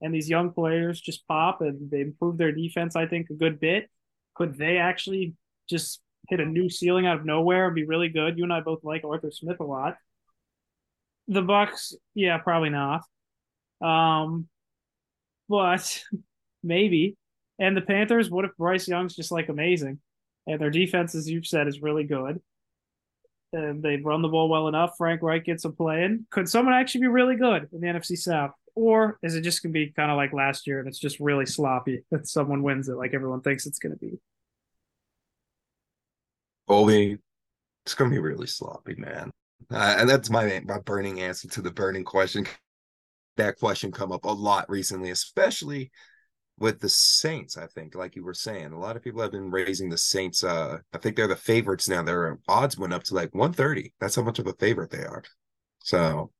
and these young players just pop and they improve their defense, I think, a good bit? Could they actually just hit a new ceiling out of nowhere and be really good? You and I both like Arthur Smith a lot. The Bucs, yeah, probably not. Um, but <laughs> maybe. And the Panthers, what if Bryce Young's just like amazing? And their defense, as you've said, is really good and they run the ball well enough. Frank Reich gets a play in. Could someone actually be really good in the NFC South? Or is it just going to be kind of like last year and it's just really sloppy <laughs> that someone wins it like everyone thinks it's going to be? Only it's going to be really sloppy, man. Uh, and that's my my burning answer to the burning question. That question come up a lot recently, especially with the Saints, I think, like you were saying, a lot of people have been raising the Saints. Uh, I think they're the favorites now. Their odds went up to like 130. That's how much of a favorite they are. So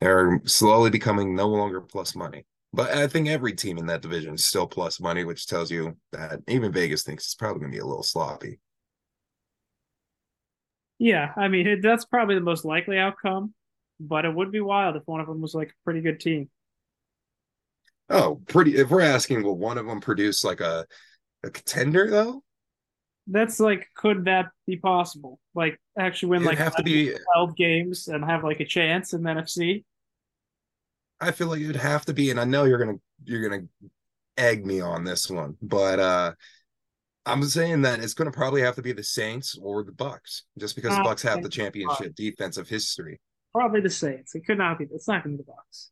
they're slowly becoming no longer plus money. But I think every team in that division is still plus money, which tells you that even Vegas thinks it's probably going to be a little sloppy. Yeah, I mean, that's probably the most likely outcome, but it would be wild if one of them was like a pretty good team. Oh, pretty. If we're asking, will one of them produce like a a contender though? That's like, could that be possible? Like, actually win It'd like have to be twelve games and have like a chance in the NFC. I feel like it'd have to be, and I know you're gonna you're gonna egg me on this one, but uh I'm saying that it's gonna probably have to be the Saints or the Bucs, just because the Bucs have the championship defensive history. Probably the Saints. It could not be. It's not gonna be the Bucs.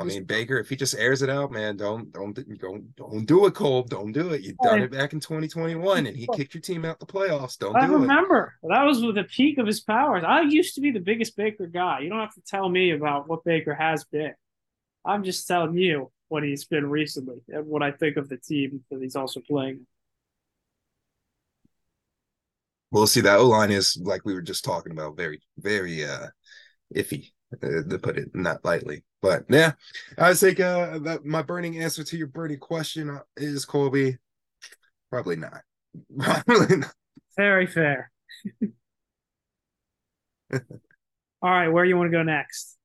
I mean, Baker, if he just airs it out, man, don't don't don't don't do it, Cole. Don't do it. You've done it back in 2021, and he <laughs> kicked your team out the playoffs. Don't I do remember it. that was with the peak of his powers. I used to be the biggest Baker guy. You don't have to tell me about what Baker has been. I'm just telling you what he's been recently and what I think of the team that he's also playing. We'll see. That O line is like we were just talking about, very, very uh iffy to put it not lightly. But yeah, I think uh, that my burning answer to your burning question uh, is Colby. Probably not. <laughs> Probably not. Very fair. <laughs> All right, where you want to go next?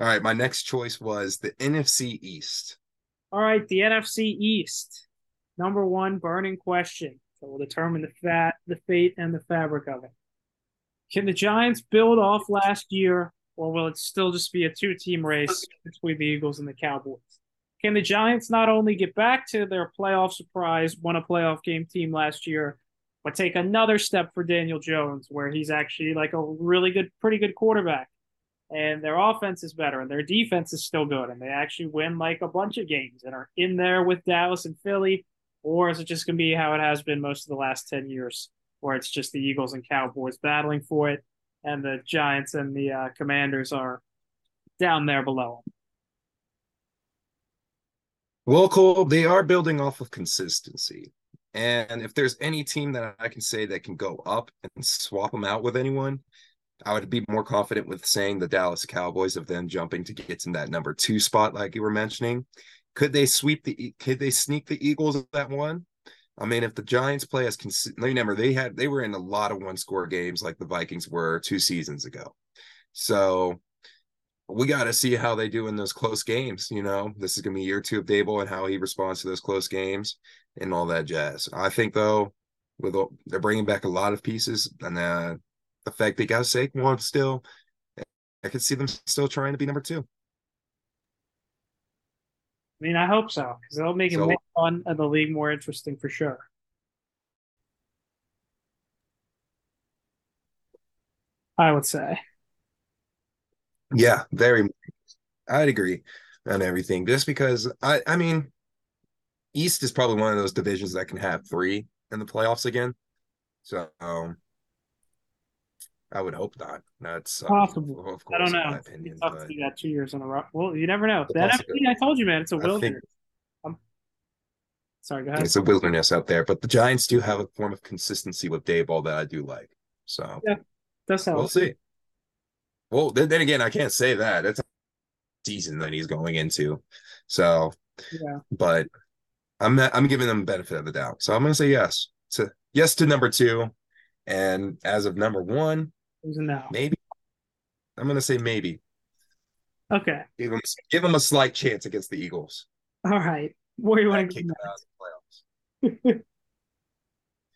All right, my next choice was the NFC East. All right, the NFC East. Number one burning question that will determine the fat, the fate, and the fabric of it. Can the Giants build off last year, or will it still just be a two-team race between the Eagles and the Cowboys? Can the Giants not only get back to their playoff surprise, won a playoff game team last year, but take another step for Daniel Jones, where he's actually like a really good, pretty good quarterback, and their offense is better, and their defense is still good, and they actually win like a bunch of games and are in there with Dallas and Philly, or is it just going to be how it has been most of the last ten years? where it's just the Eagles and Cowboys battling for it, and the Giants and the uh, Commanders are down there below them. Well, Cole, they are building off of consistency. And if there's any team that I can say that can go up and swap them out with anyone, I would be more confident with saying the Dallas Cowboys of them jumping to get in that number two spot, like you were mentioning. Could they sweep the? Could they sneak the Eagles at that one? I mean, if the Giants play as consistent, remember they had they were in a lot of one score games like the Vikings were two seasons ago. So we got to see how they do in those close games. You know, this is going to be year two of Daboll and how he responds to those close games and all that jazz. I think though, with they're bringing back a lot of pieces and uh, the fact they got Saquon still, I could see them still trying to be number two. I mean, I hope so because it'll make so, it fun and the league more interesting for sure. I would say. Yeah, very. I'd agree on everything. Just because I, I mean, East is probably one of those divisions that can have three in the playoffs again. So um, I would hope not. That's uh, possible. Of course, I don't know. Opinion, tough to do that two years in a row. Well, you never know. NFC, I told you, man, it's a wilderness. Sorry, go ahead. It's a wilderness out there, but the Giants do have a form of consistency with Daboll that I do like. So yeah, that's how we'll see. Well, then, then again, I can't say that. It's a season that he's going into. So yeah, but I'm not, I'm giving them the benefit of the doubt. So I'm going to say yes to yes to number two, and as of number one, now? Maybe. I'm going to say maybe. Okay. Give them, give them a slight chance against the Eagles. All right. Where do you want to go next? <laughs>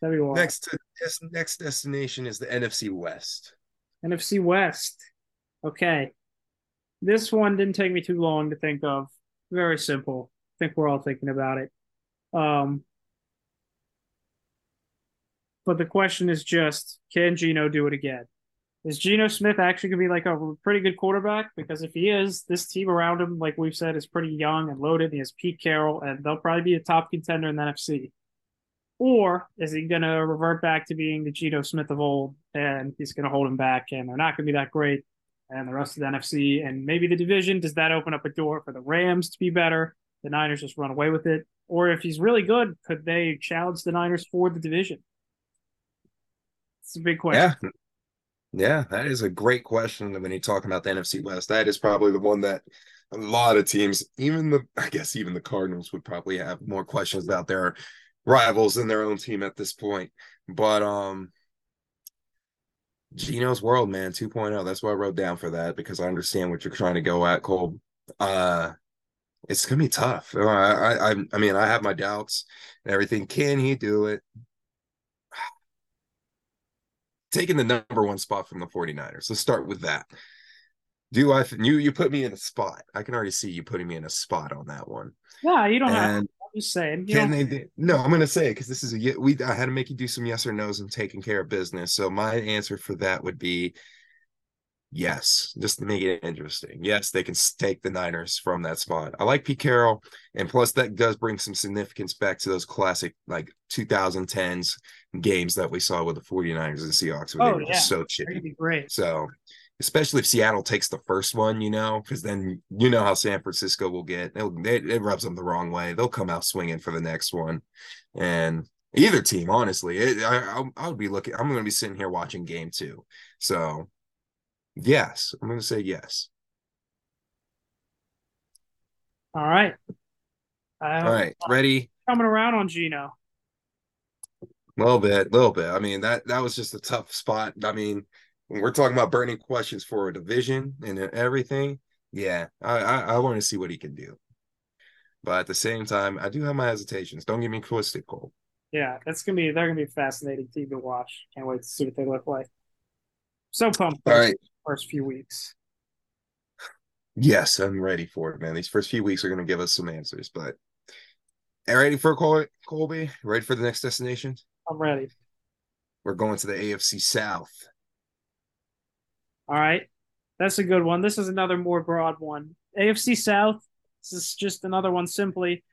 next to this next destination is the NFC West. NFC West. Okay. This one didn't take me too long to think of. Very simple. I think we're all thinking about it. Um, but the question is just can Geno do it again? Is Geno Smith actually going to be like a pretty good quarterback? Because if he is, this team around him, like we've said, is pretty young and loaded. He has Pete Carroll, and they'll probably be a top contender in the NFC. Or is he going to revert back to being the Geno Smith of old, and he's going to hold him back, and they're not going to be that great? And the rest of the NFC and maybe the division, does that open up a door for the Rams to be better? The Niners just run away with it. Or if he's really good, could they challenge the Niners for the division? It's a big question. Yeah. Yeah, that is a great question. When you talk about the NFC West, that is probably the one that a lot of teams, even the I guess even the Cardinals would probably have more questions about their rivals than their own team at this point. But um Geno's World, man, 2.0. That's what I wrote down for that because I understand what you're trying to go at, Cole. Uh it's gonna be tough. I, I I mean, I have my doubts and everything. Can he do it? Taking the number one spot from the 49ers. Let's start with that. Do I you you put me in a spot? I can already see you putting me in a spot on that one. Yeah, you don't and have. To. I'm just saying. can they? No, I'm going to say it because this is a we. I had to make you do some yes or nos and taking care of business. So my answer for that would be Yes, just to make it interesting. Yes, they can take the Niners from that spot. I like Pete Carroll, and plus that does bring some significance back to those classic like 2010s games that we saw with the 49ers and Seahawks where oh, they were yeah. so chippy. Great. So especially if Seattle takes the first one, you know, because then you know how San Francisco will get. It, it rubs them the wrong way. They'll come out swinging for the next one, and either team, honestly, it, I, I would be looking. I'm going to be sitting here watching game two. So Yes, I'm going to say yes. All right. All right, ready? Coming around on Geno. A little bit, a little bit. I mean that that was just a tough spot. I mean, when we're talking about burning questions for a division and everything, yeah, I I, I want to see what he can do. But at the same time, I do have my hesitations. Don't get me twisted, Cole. Yeah, that's gonna be they're gonna be fascinating team to watch. Can't wait to see what they look like. So pumped. All right first few weeks. Yes, I'm ready for it, man. These first few weeks are going to give us some answers, but eh, ready for Col- Colby? Ready for the next destination? I'm ready. We're going to the AFC South. All right. That's a good one. This is another more broad one. AFC South, this is just another one simply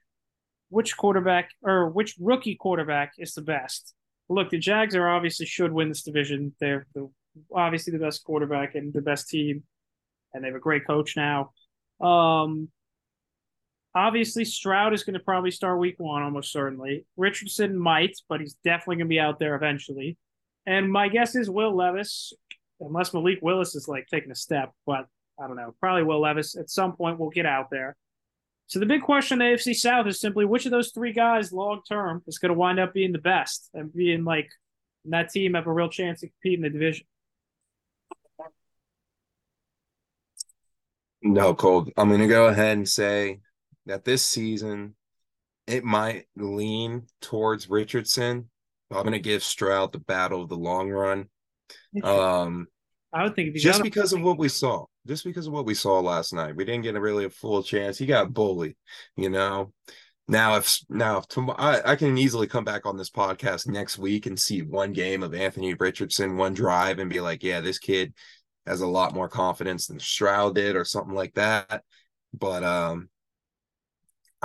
which quarterback or which rookie quarterback is the best? Look, the Jags are obviously should win this division. They're the obviously the best quarterback and the best team, and they have a great coach now. Um, obviously Stroud is going to probably start week one, almost certainly. Richardson might, but he's definitely going to be out there eventually. And my guess is Will Levis, unless Malik Willis is like taking a step, but I don't know. Probably Will Levis at some point will get out there. So the big question in the AFC South is simply which of those three guys long term is going to wind up being the best and being like that team have a real chance to compete in the division. No, Cole. I'm going to go ahead and say that this season it might lean towards Richardson. I'm going to give Stroud the battle of the long run. Um, I would think just because of what we saw, just because of what we saw last night, we didn't get a really a full chance. He got bullied, you know. Now, if now if tomorrow, I, I can easily come back on this podcast next week and see one game of Anthony Richardson, one drive, and be like, yeah, this kid has a lot more confidence than Stroud did or something like that. But um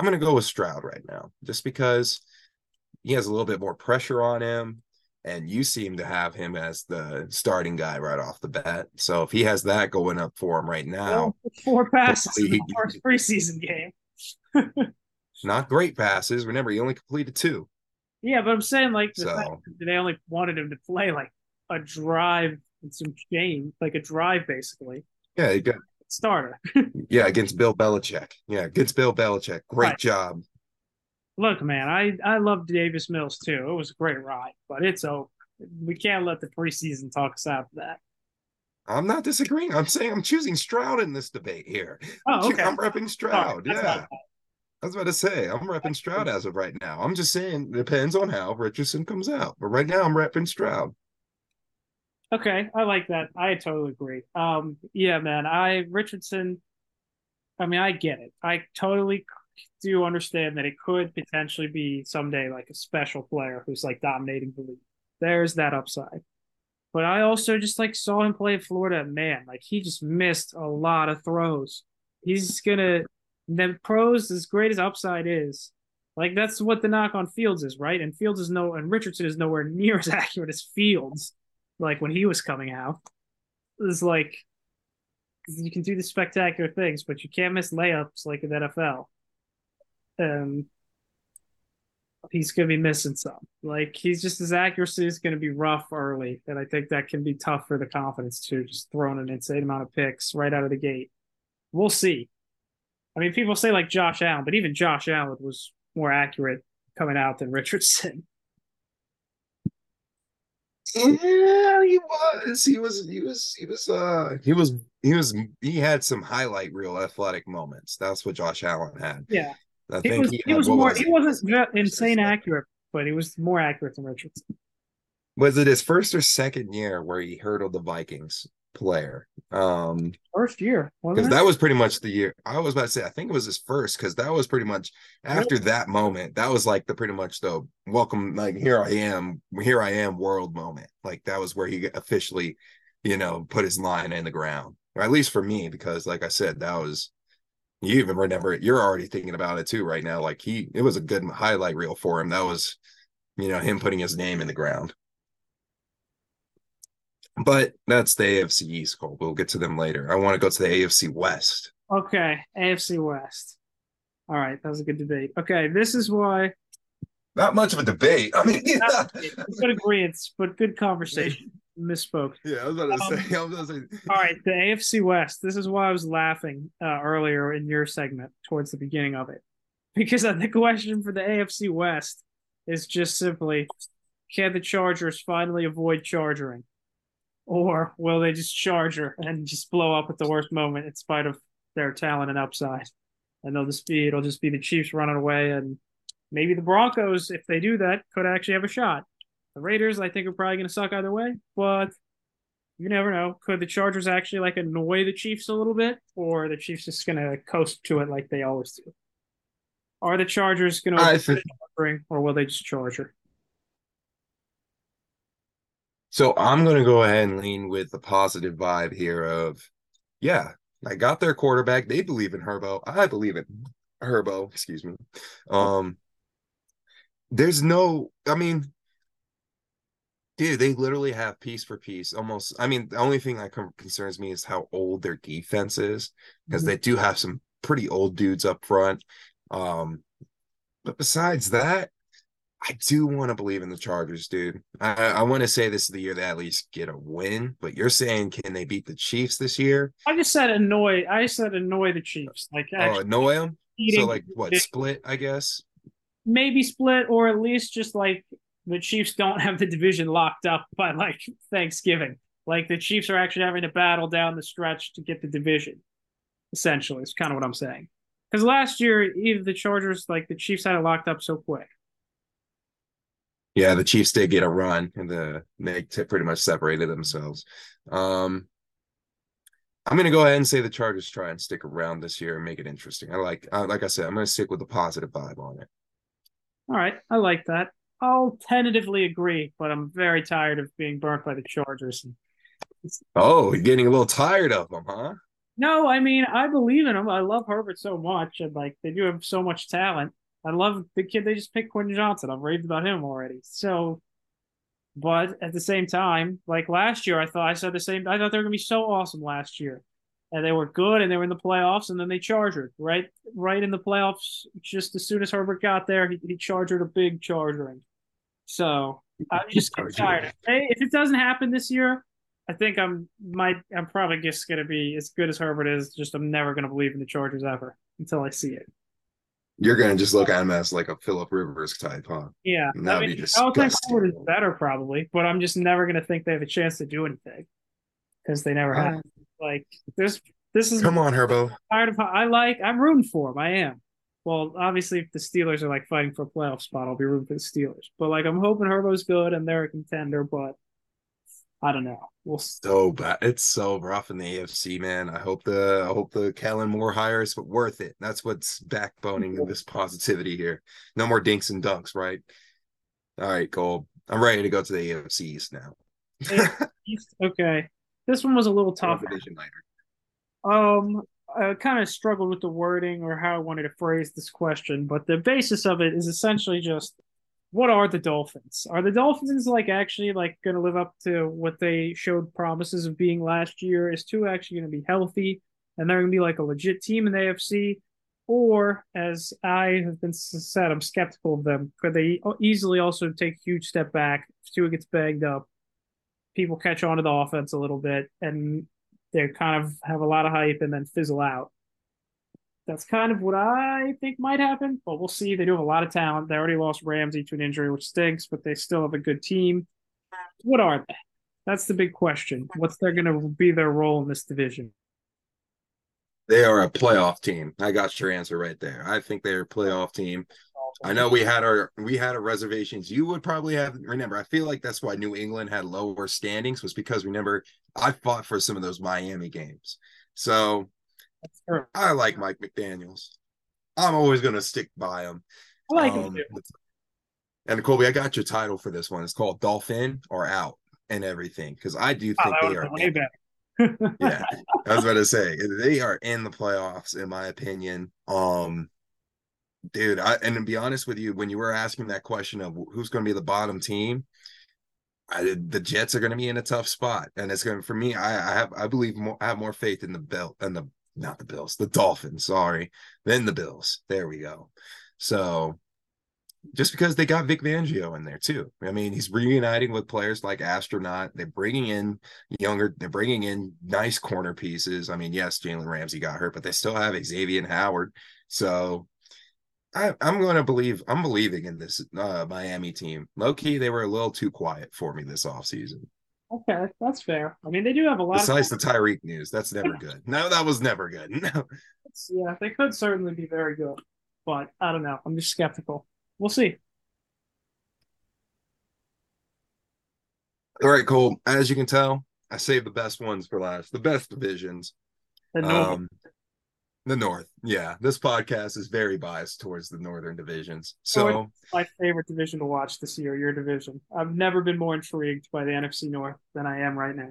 I'm gonna go with Stroud right now, just because he has a little bit more pressure on him, and you seem to have him as the starting guy right off the bat. So if he has that going up for him right now, four passes in the first preseason game. <laughs> not great passes. Remember, he only completed two. Yeah, but I'm saying like the so, they only wanted him to play like a drive and some change, like a drive, basically. Yeah, you got starter. <laughs> yeah, against Bill Belichick. Yeah, against Bill Belichick. Great right. job. Look, man, I I love Davis Mills too. It was a great ride, but it's over. We can't let the preseason talk us out of that. I'm not disagreeing. I'm saying I'm choosing Stroud in this debate here. Oh, okay. I'm repping Stroud. Right, yeah. I was about to say I'm repping Stroud as of right now. I'm just saying depends on how Richardson comes out. But right now I'm repping Stroud. Okay, I like that. I totally agree. Um, yeah, man. I Richardson. I mean, I get it. I totally do understand that it could potentially be someday like a special player who's like dominating the league. There's that upside. But I also just like saw him play at Florida. Man, like he just missed a lot of throws. He's gonna the pros as great as upside is. Like that's what the knock on Fields is, right? And Fields is no and Richardson is nowhere near <laughs> as accurate as Fields like when he was coming out. It's like you can do the spectacular things, but you can't miss layups like in NFL. And he's going to be missing some. Like he's just his accuracy is going to be rough early, and I think that can be tough for the confidence to just throwing an insane amount of picks right out of the gate. We'll see. I mean, people say like Josh Allen, but even Josh Allen was more accurate coming out than Richardson. <laughs> Yeah, he was. He was. He was. He was. Uh, he was. He was. He had some highlight reel athletic moments. That's what Josh Allen had. Yeah, I think was, he, he was more. Was he wasn't insane accurate, but he was more accurate than Richardson. Was it his first or second year where he hurdled the Vikings? Player. Um first year. Because that was pretty much the year. I was about to say, I think it was his first, because that was pretty much after that moment, that was like the pretty much the welcome, like here I am, here I am world moment. Like that was where he officially you know, put his line in the ground. Or at least for me, because like I said, that was you even remember it. You're already thinking about it too right now. Like he, it was a good highlight reel for him. That was, you know, him putting his name in the ground. But that's the AFC East, Cole. We'll get to them later. I want to go to the AFC West. Okay, AFC West. All right, that was a good debate. Okay, this is why. Not much of a debate. I mean, good agreement, but good conversation. <laughs> Misspoke. Yeah, I was about to um, say. <laughs> I was about to say. All right, the AFC West. This is why I was laughing uh, earlier in your segment towards the beginning of it, because the question for the AFC West is just simply, can the Chargers finally avoid charging? Or will they just charge her and just blow up at the worst moment in spite of their talent and upside? And they'll just be it'll just be the Chiefs running away, and maybe the Broncos, if they do that, could actually have a shot. The Raiders, I think, are probably going to suck either way, but you never know. Could the Chargers actually like annoy the Chiefs a little bit, or the Chiefs just going to coast to it like they always do? Are the Chargers going to, think... or will they just charge her? So I'm going to go ahead and lean with the positive vibe here of, yeah, I got their quarterback. They believe in Herbo. I believe in Herbo. Excuse me. Um, there's no, I mean, dude, they literally have piece for piece. Almost, I mean, the only thing that concerns me is how old their defense is because mm-hmm. they do have some pretty old dudes up front. Um, but besides that, I do want to believe in the Chargers, dude. I, I want to say this is the year they at least get a win, but you're saying can they beat the Chiefs this year? I just said annoy. I said annoy the Chiefs. Like oh, annoy them. So like what split? I guess maybe split, or at least just like the Chiefs don't have the division locked up by like Thanksgiving. Like the Chiefs are actually having to battle down the stretch to get the division. Essentially, it's kind of what I'm saying. Because last year, even the Chargers, like the Chiefs had it locked up so quick. Yeah, the Chiefs did get a run, and the they t- pretty much separated themselves. Um, I'm going to go ahead and say the Chargers try and stick around this year and make it interesting. I like, uh, like I said, I'm going to stick with the positive vibe on it. All right, I like that. I'll tentatively agree, but I'm very tired of being burnt by the Chargers. Oh, you're getting a little tired of them, huh? No, I mean I believe in them. I love Herbert so much, and like they do have so much talent. I love the kid they just picked Quentin Johnston. I've raved about him already. So, but at the same time, like last year, I thought I said the same. I thought they were gonna be so awesome last year, and they were good, and they were in the playoffs, and then they charged right, right in the playoffs. Just as soon as Herbert got there, he, he charged a big charging. So I'm just tired. Hey, if it doesn't happen this year, I think I'm might I'm probably just gonna be as good as Herbert is. Just I'm never gonna believe in the Chargers ever until I see it. You're gonna just look at him as like a Philip Rivers type, huh? Yeah, I mean, I'll think Herbert is better probably, but I'm just never gonna think they have a chance to do anything because they never have. Uh. Like this, this is come on, Herbo. Tired of I like. I'm rooting for him. I am. Well, obviously, if the Steelers are like fighting for a playoff spot, I'll be rooting for the Steelers. But like, I'm hoping Herbo's good and they're a contender. But I don't know. We'll so bad. It's so rough in the AFC, man. I hope the I hope the Kellen Moore hires, but worth it. That's what's backboning this positivity here. No more dinks and dunks, right? All right, Cole. I'm ready to go to the AFC East now. East, <laughs> okay. This one was a little tough. Um, I kind of struggled with the wording or how I wanted to phrase this question, but the basis of it is essentially just what are the Dolphins? Are the Dolphins like actually like going to live up to what they showed promises of being last year? Is Tua actually going to be healthy and they're going to be like a legit team in the AFC? Or, as I have been said, I'm skeptical of them. Could they easily also take huge step back if Tua gets banged up? People catch on to the offense a little bit and they kind of have a lot of hype and then fizzle out. That's kind of what I think might happen, but we'll see. They do have a lot of talent. They already lost Ramsey to an injury, which stinks, but they still have a good team. What are they? That's the big question. What's they're going to be their role in this division? They are a playoff team. I got your answer right there. I think they're a playoff team. I know we had our we had our reservations. You would probably have remember. I feel like that's why New England had lower standings was because remember I fought for some of those Miami games. So I like Mike McDaniels. I'm always going to stick by him. I like um, him. And Colby, I got your title for this one. It's called Dolphin or Out. and everything because I do think oh, they are way better. <laughs> yeah, I was about to say <laughs> they are in the playoffs in my opinion. Um, dude, I and to be honest with you, when you were asking that question of who's going to be the bottom team, I, the Jets are going to be in a tough spot, and it's going for me. I, I have I believe more I have more faith in the belt and the not the Bills, the Dolphins. Sorry, Then the Bills. There we go. So just because they got Vic Fangio in there too. I mean, he's reuniting with players like Astronaut. They're bringing in younger. They're bringing in nice corner pieces. I mean, yes, Jalen Ramsey got hurt, but they still have Xavier Howard. So I, am going to believe. I'm believing in this uh, Miami team. Low key, they were a little too quiet for me this offseason. Okay, that's fair. I mean, they do have a lot. Besides of- the Tyreek news, that's never <laughs> good. No, that was never good. <laughs> No. Yeah, they could certainly be very good, but I don't know. I'm just skeptical. We'll see. All right, Cole. As you can tell, I saved the best ones for last. The best divisions. Um, the North. Yeah, this podcast is very biased towards the Northern divisions. So my favorite division to watch this year, your division. I've never been more intrigued by the NFC North than I am right now.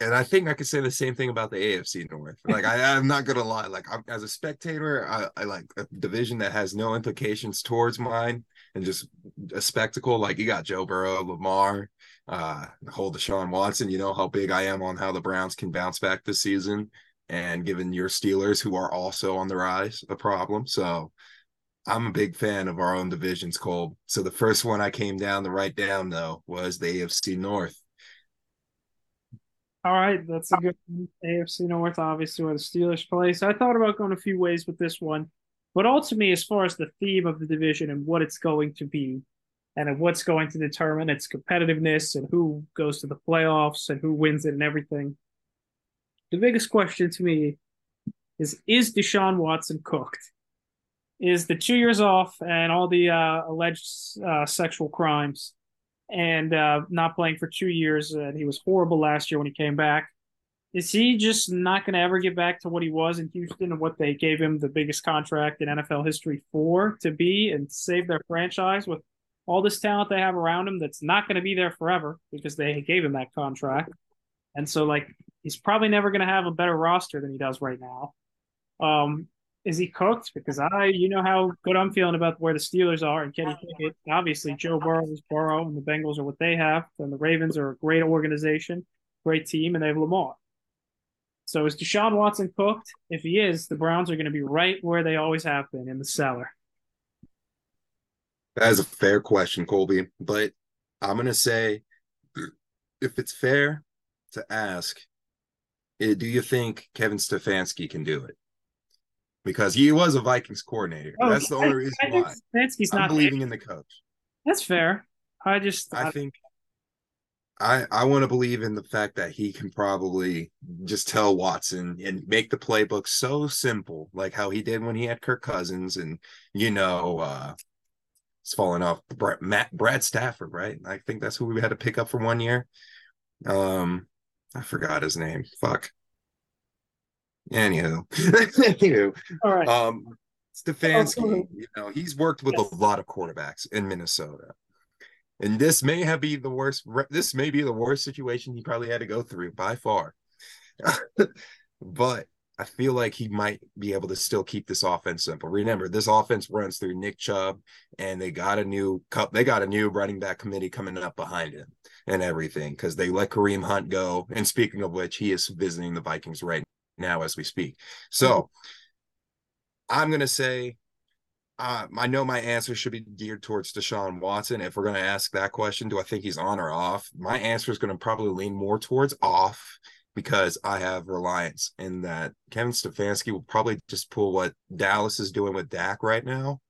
And I think I could say the same thing about the AFC North. <laughs> Like I, am not gonna lie. Like I'm, as a spectator, I, I like a division that has no implications towards mine and just a spectacle. Like you got Joe Burrow, Lamar, uh, the whole Deshaun Watson. You know how big I am on how the Browns can bounce back this season and given your Steelers, who are also on the rise, a problem. So I'm a big fan of our own divisions, Cole. So the first one I came down to write down though was the AFC North. All right, that's a good one. AFC North, obviously, where the Steelers play. So I thought about going a few ways with this one, but ultimately, as far as the theme of the division and what it's going to be, and what's going to determine its competitiveness and who goes to the playoffs and who wins it and everything, the biggest question to me is is Deshaun Watson cooked? Is the two years off and all the uh, alleged uh, sexual crimes and uh, not playing for two years, and he was horrible last year when he came back. Is he just not going to ever get back to what he was in Houston and what they gave him the biggest contract in NFL history for to be and save their franchise with all this talent they have around him that's not going to be there forever because they gave him that contract? And so, like, he's probably never going to have a better roster than he does right now. Um, is he cooked? Because I, you know how good I'm feeling about where the Steelers are and Kenny Pickett. Obviously, Joe Burrow is Burrow, and the Bengals are what they have. And the Ravens are a great organization, great team, and they have Lamar. So is Deshaun Watson cooked? If he is, the Browns are going to be right where they always have been in the cellar. That is a fair question, Colby. But I'm going to say if it's fair to ask, eh, do you think Kevin Stefanski can do it? Because he was a Vikings coordinator. Oh, That's the only reason I, why. Stefanski's I'm not believing there. in the coach. That's fair. I just I, I think I I want to believe in the fact that he can probably just tell Watson and make the playbook so simple, like how he did when he had Kirk Cousins and you know uh it's falling off Brad, Matt Brad Stafford, right? I think that's who we had to pick up for one year. Um I forgot his name. Fuck. Anywho, <laughs> anywho, all right. Um, Stefanski, you know, he's worked with yes. a lot of quarterbacks in Minnesota, and this may have been the worst. This may be the worst situation he probably had to go through by far. <laughs> but I feel like he might be able to still keep this offense simple. Remember, this offense runs through Nick Chubb, and they got a new cup. They got a new running back committee coming up behind him and everything because they let Kareem Hunt go. And speaking of which, he is visiting the Vikings right now as we speak. So I'm gonna say uh, I know my answer should be geared towards Deshaun Watson. If we're going to ask that question, do I think he's on or off? My answer is going to probably lean more towards off because I have reliance in that Kevin Stefanski will probably just pull what Dallas is doing with Dak right now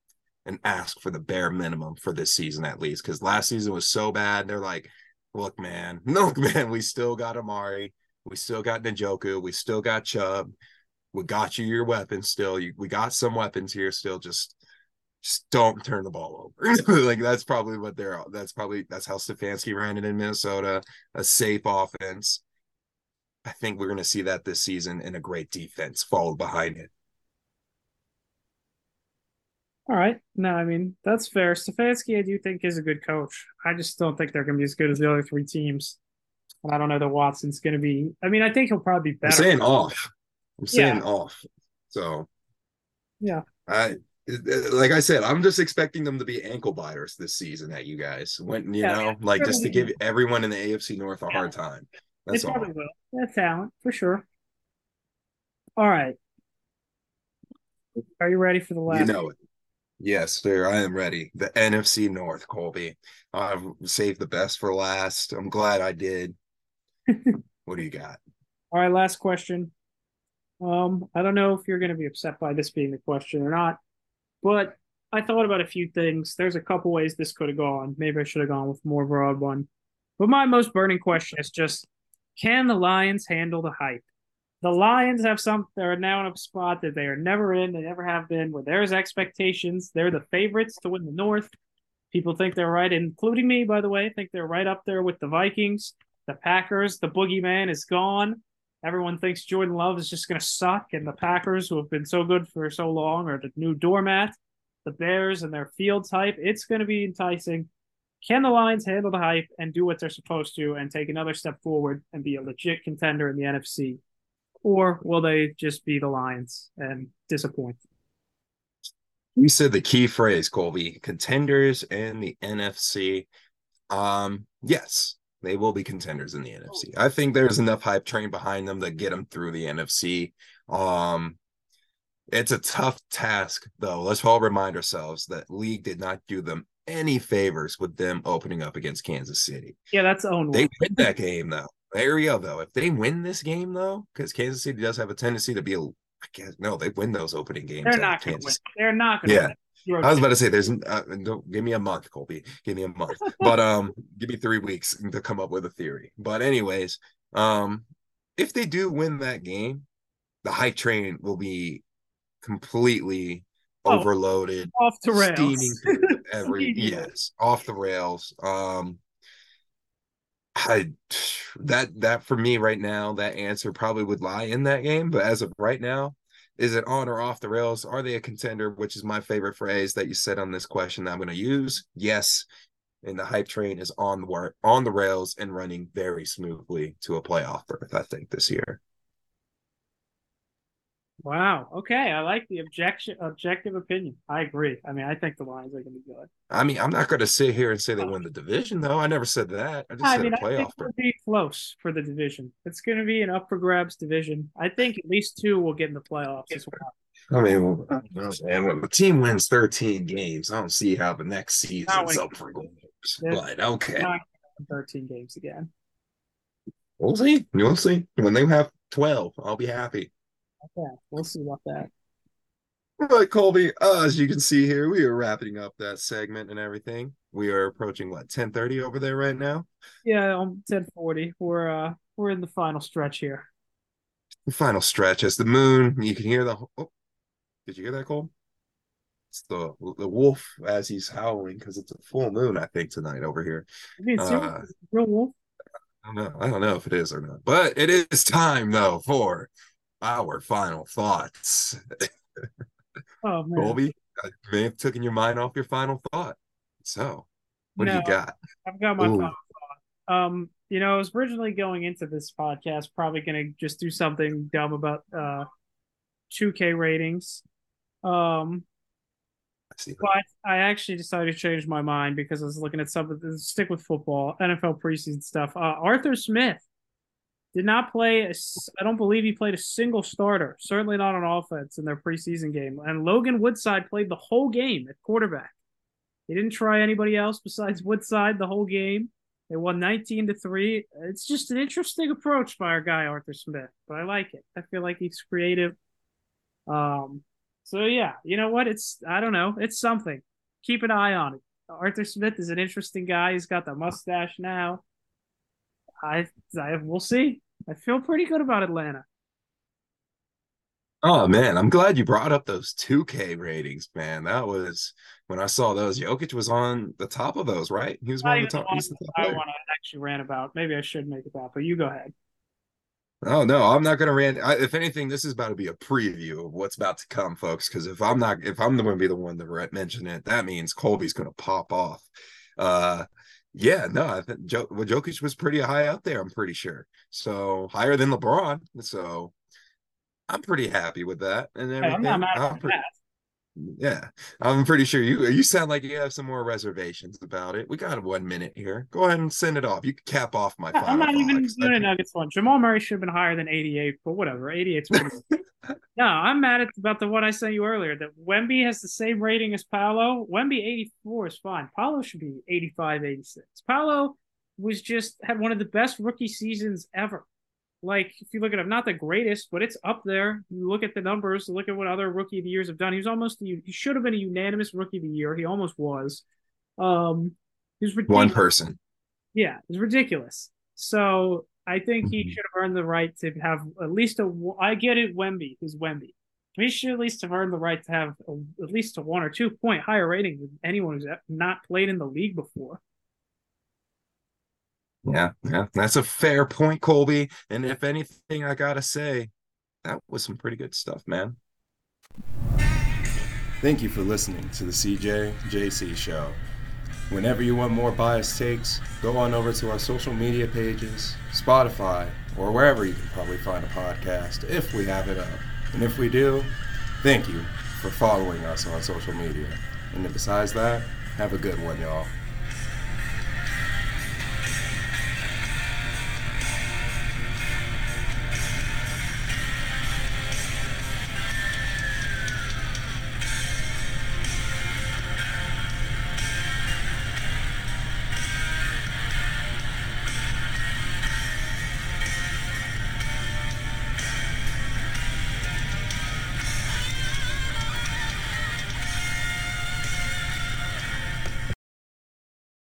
and ask for the bare minimum for this season at least. Because last season was so bad. They're like, look, man, <laughs> look, man, we still got Amari. We still got Njoku. We still got Chubb. We got you your weapons still. You, we got some weapons here still. Just just don't turn the ball over. <laughs> like that's probably what they're that's probably that's how Stefanski ran it in Minnesota. A safe offense I think we're going to see that this season in a great defense followed behind it. All right. No, I mean, that's fair. Stefanski, I do think, is a good coach. I just don't think they're going to be as good as the other three teams. And I don't know that Watson's going to be. I mean, I think he'll probably be better. I'm saying off. I'm saying yeah. off. So, yeah. I like I said, I'm just expecting them to be ankle biters this season at you guys. When you yeah, know, like just to give everyone in the AFC North a yeah. hard time. That's all. Will. That's talent for sure. All right. Are you ready for the last? You know it. Yes, sir. I am ready. The NFC North, Colby. I've saved the best for last. I'm glad I did. <laughs> what do you got? All right, last question. Um, I don't know if you're going to be upset by this being the question or not, but I thought about a few things. There's a couple ways this could have gone. Maybe I should have gone with more broad one. But my most burning question is just can the Lions handle the hype? The Lions have some they're now in a spot that they are never in, they never have been, where there's expectations. They're the favorites to win the North. People think they're right, including me, by the way, think they're right up there with the Vikings, the Packers. The boogeyman is gone. Everyone thinks Jordan Love is just going to suck, and the Packers, who have been so good for so long, are the new doormat. The Bears and their field type. It's going to be enticing. Can the Lions handle the hype and do what they're supposed to and take another step forward and be a legit contender in the NFC? Or will they just be the Lions and disappoint? You said the key phrase, Colby contenders in the NFC. Um, yes, they will be contenders in the NFC. I think there's enough hype train behind them to get them through the NFC. Um, it's a tough task, though. Let's all remind ourselves that league did not do them any favors with them opening up against Kansas City. Yeah, that's own. They win that game though. Area though, if they win this game though, because Kansas City does have a tendency to be a, I guess no, they win those opening games. They're not going to win. They're not going to. Yeah. Win. I was about to say, there's uh, don't give me a month, Colby. Give me a month, <laughs> but um, give me three weeks to come up with a theory. But anyways, um, if they do win that game, the hype train will be completely oh, overloaded, off the rails, steaming <laughs> every yes, off the rails. Um, I that that for me right now, that answer probably would lie in that game. But as of right now, is it on or off the rails? Are they a contender? Which is my favorite phrase that you said on this question that I'm going to use. Yes, and the hype train is on the on the rails and running very smoothly to a playoff berth. I think this year. Wow. Okay. I like the objection objective opinion. I agree. I mean, I think the Lions are going to be good. I mean, I'm not going to sit here and say they win the division, though. I never said that. I just I said mean, a playoff. I think it'll be close for the division. It's going to be an up for grabs division. I think at least two will get in the playoffs as well. I mean, well, man, when the team wins 13 games, I don't see how the next season's up for grabs. But okay. 13 games again. We'll see. We'll see. When they have 12, I'll be happy. Okay, we'll see about that. All right, Colby. Uh, as you can see here, we are wrapping up that segment and everything. We are approaching what ten thirty over there right now. Yeah, um, ten forty. We're uh, we're in the final stretch here. The final stretch as the moon. You can hear the. Oh, did you hear that, Cole? It's the the wolf as he's howling because it's a full moon. I think tonight over here. Uh, real wolf. I don't know. I don't know if it is or not, but it is time though for our final thoughts. oh <laughs> man, Colby, I may have taken your mind off your final thought. So, what no, do you got? I've got my Ooh. final thought. Um, you know, I was originally going into this podcast probably going to just do something dumb about uh 2K ratings. Um, I but I actually decided to change my mind because I was looking at something. Stick with football, NFL preseason stuff. Uh, Arthur Smith did not play. I don't believe he played a single starter. Certainly not on offense in their preseason game. And Logan Woodside played the whole game at quarterback. He didn't try anybody else besides Woodside the whole game. They won 19 to 3. It's just an interesting approach by our guy Arthur Smith, but I like it. I feel like he's creative. Um so yeah, you know what? It's I don't know. It's something. Keep an eye on it. Arthur Smith is an interesting guy. He's got the mustache now. I, I we'll see. I feel pretty good about Atlanta. Oh man, I'm glad you brought up those 2K ratings, man. That was when I saw those. Jokic was on the top of those, right? He was one of the top. The top I want to actually rant about. Maybe I should make it that, but you go ahead. Oh no, I'm not going to rant. I, if anything, this is about to be a preview of what's about to come, folks. Because if I'm not, if I'm going to be the one to mention it, that means Colby's going to pop off. Uh, Yeah, no, I think jo- well, Jokic was pretty high out there. I'm pretty sure, so higher than LeBron. So I'm pretty happy with that and everything. I'm not mad pretty, that. Yeah, I'm pretty sure you you sound like you have some more reservations about it. We got one minute here. Go ahead and send it off. You can cap off my. I'm not even doing a Nuggets one. Jamal Murray should have been higher than 88, but whatever. 88. <laughs> no, I'm mad at about the one I sent you earlier. That Wemby has the same rating as Paolo. Wemby 84 is fine. Paolo should be 85, 86. Paolo was just had one of the best rookie seasons ever like if you look at him, not the greatest, but it's up there. You look at the numbers, look at what other rookie of the years have done. He was almost he should have been a unanimous rookie of the year. He almost was. Um, he was ridiculous. one person. Yeah, it's ridiculous. So I think he mm-hmm. should have earned the right to have at least a. I get it, Wemby is Wemby. He should at least have earned the right to have a, at least a one or two point higher rating than anyone who's not played in the league before. Yeah, yeah, that's a fair point, Colby. And if anything, I gotta say, that was some pretty good stuff, man. Thank you for listening to the CJ JC Show. Whenever you want more biased takes, go on over to our social media pages, Spotify, or wherever you can probably find a podcast if we have it up. And if we do, thank you for following us on social media. And besides that, have a good one, y'all.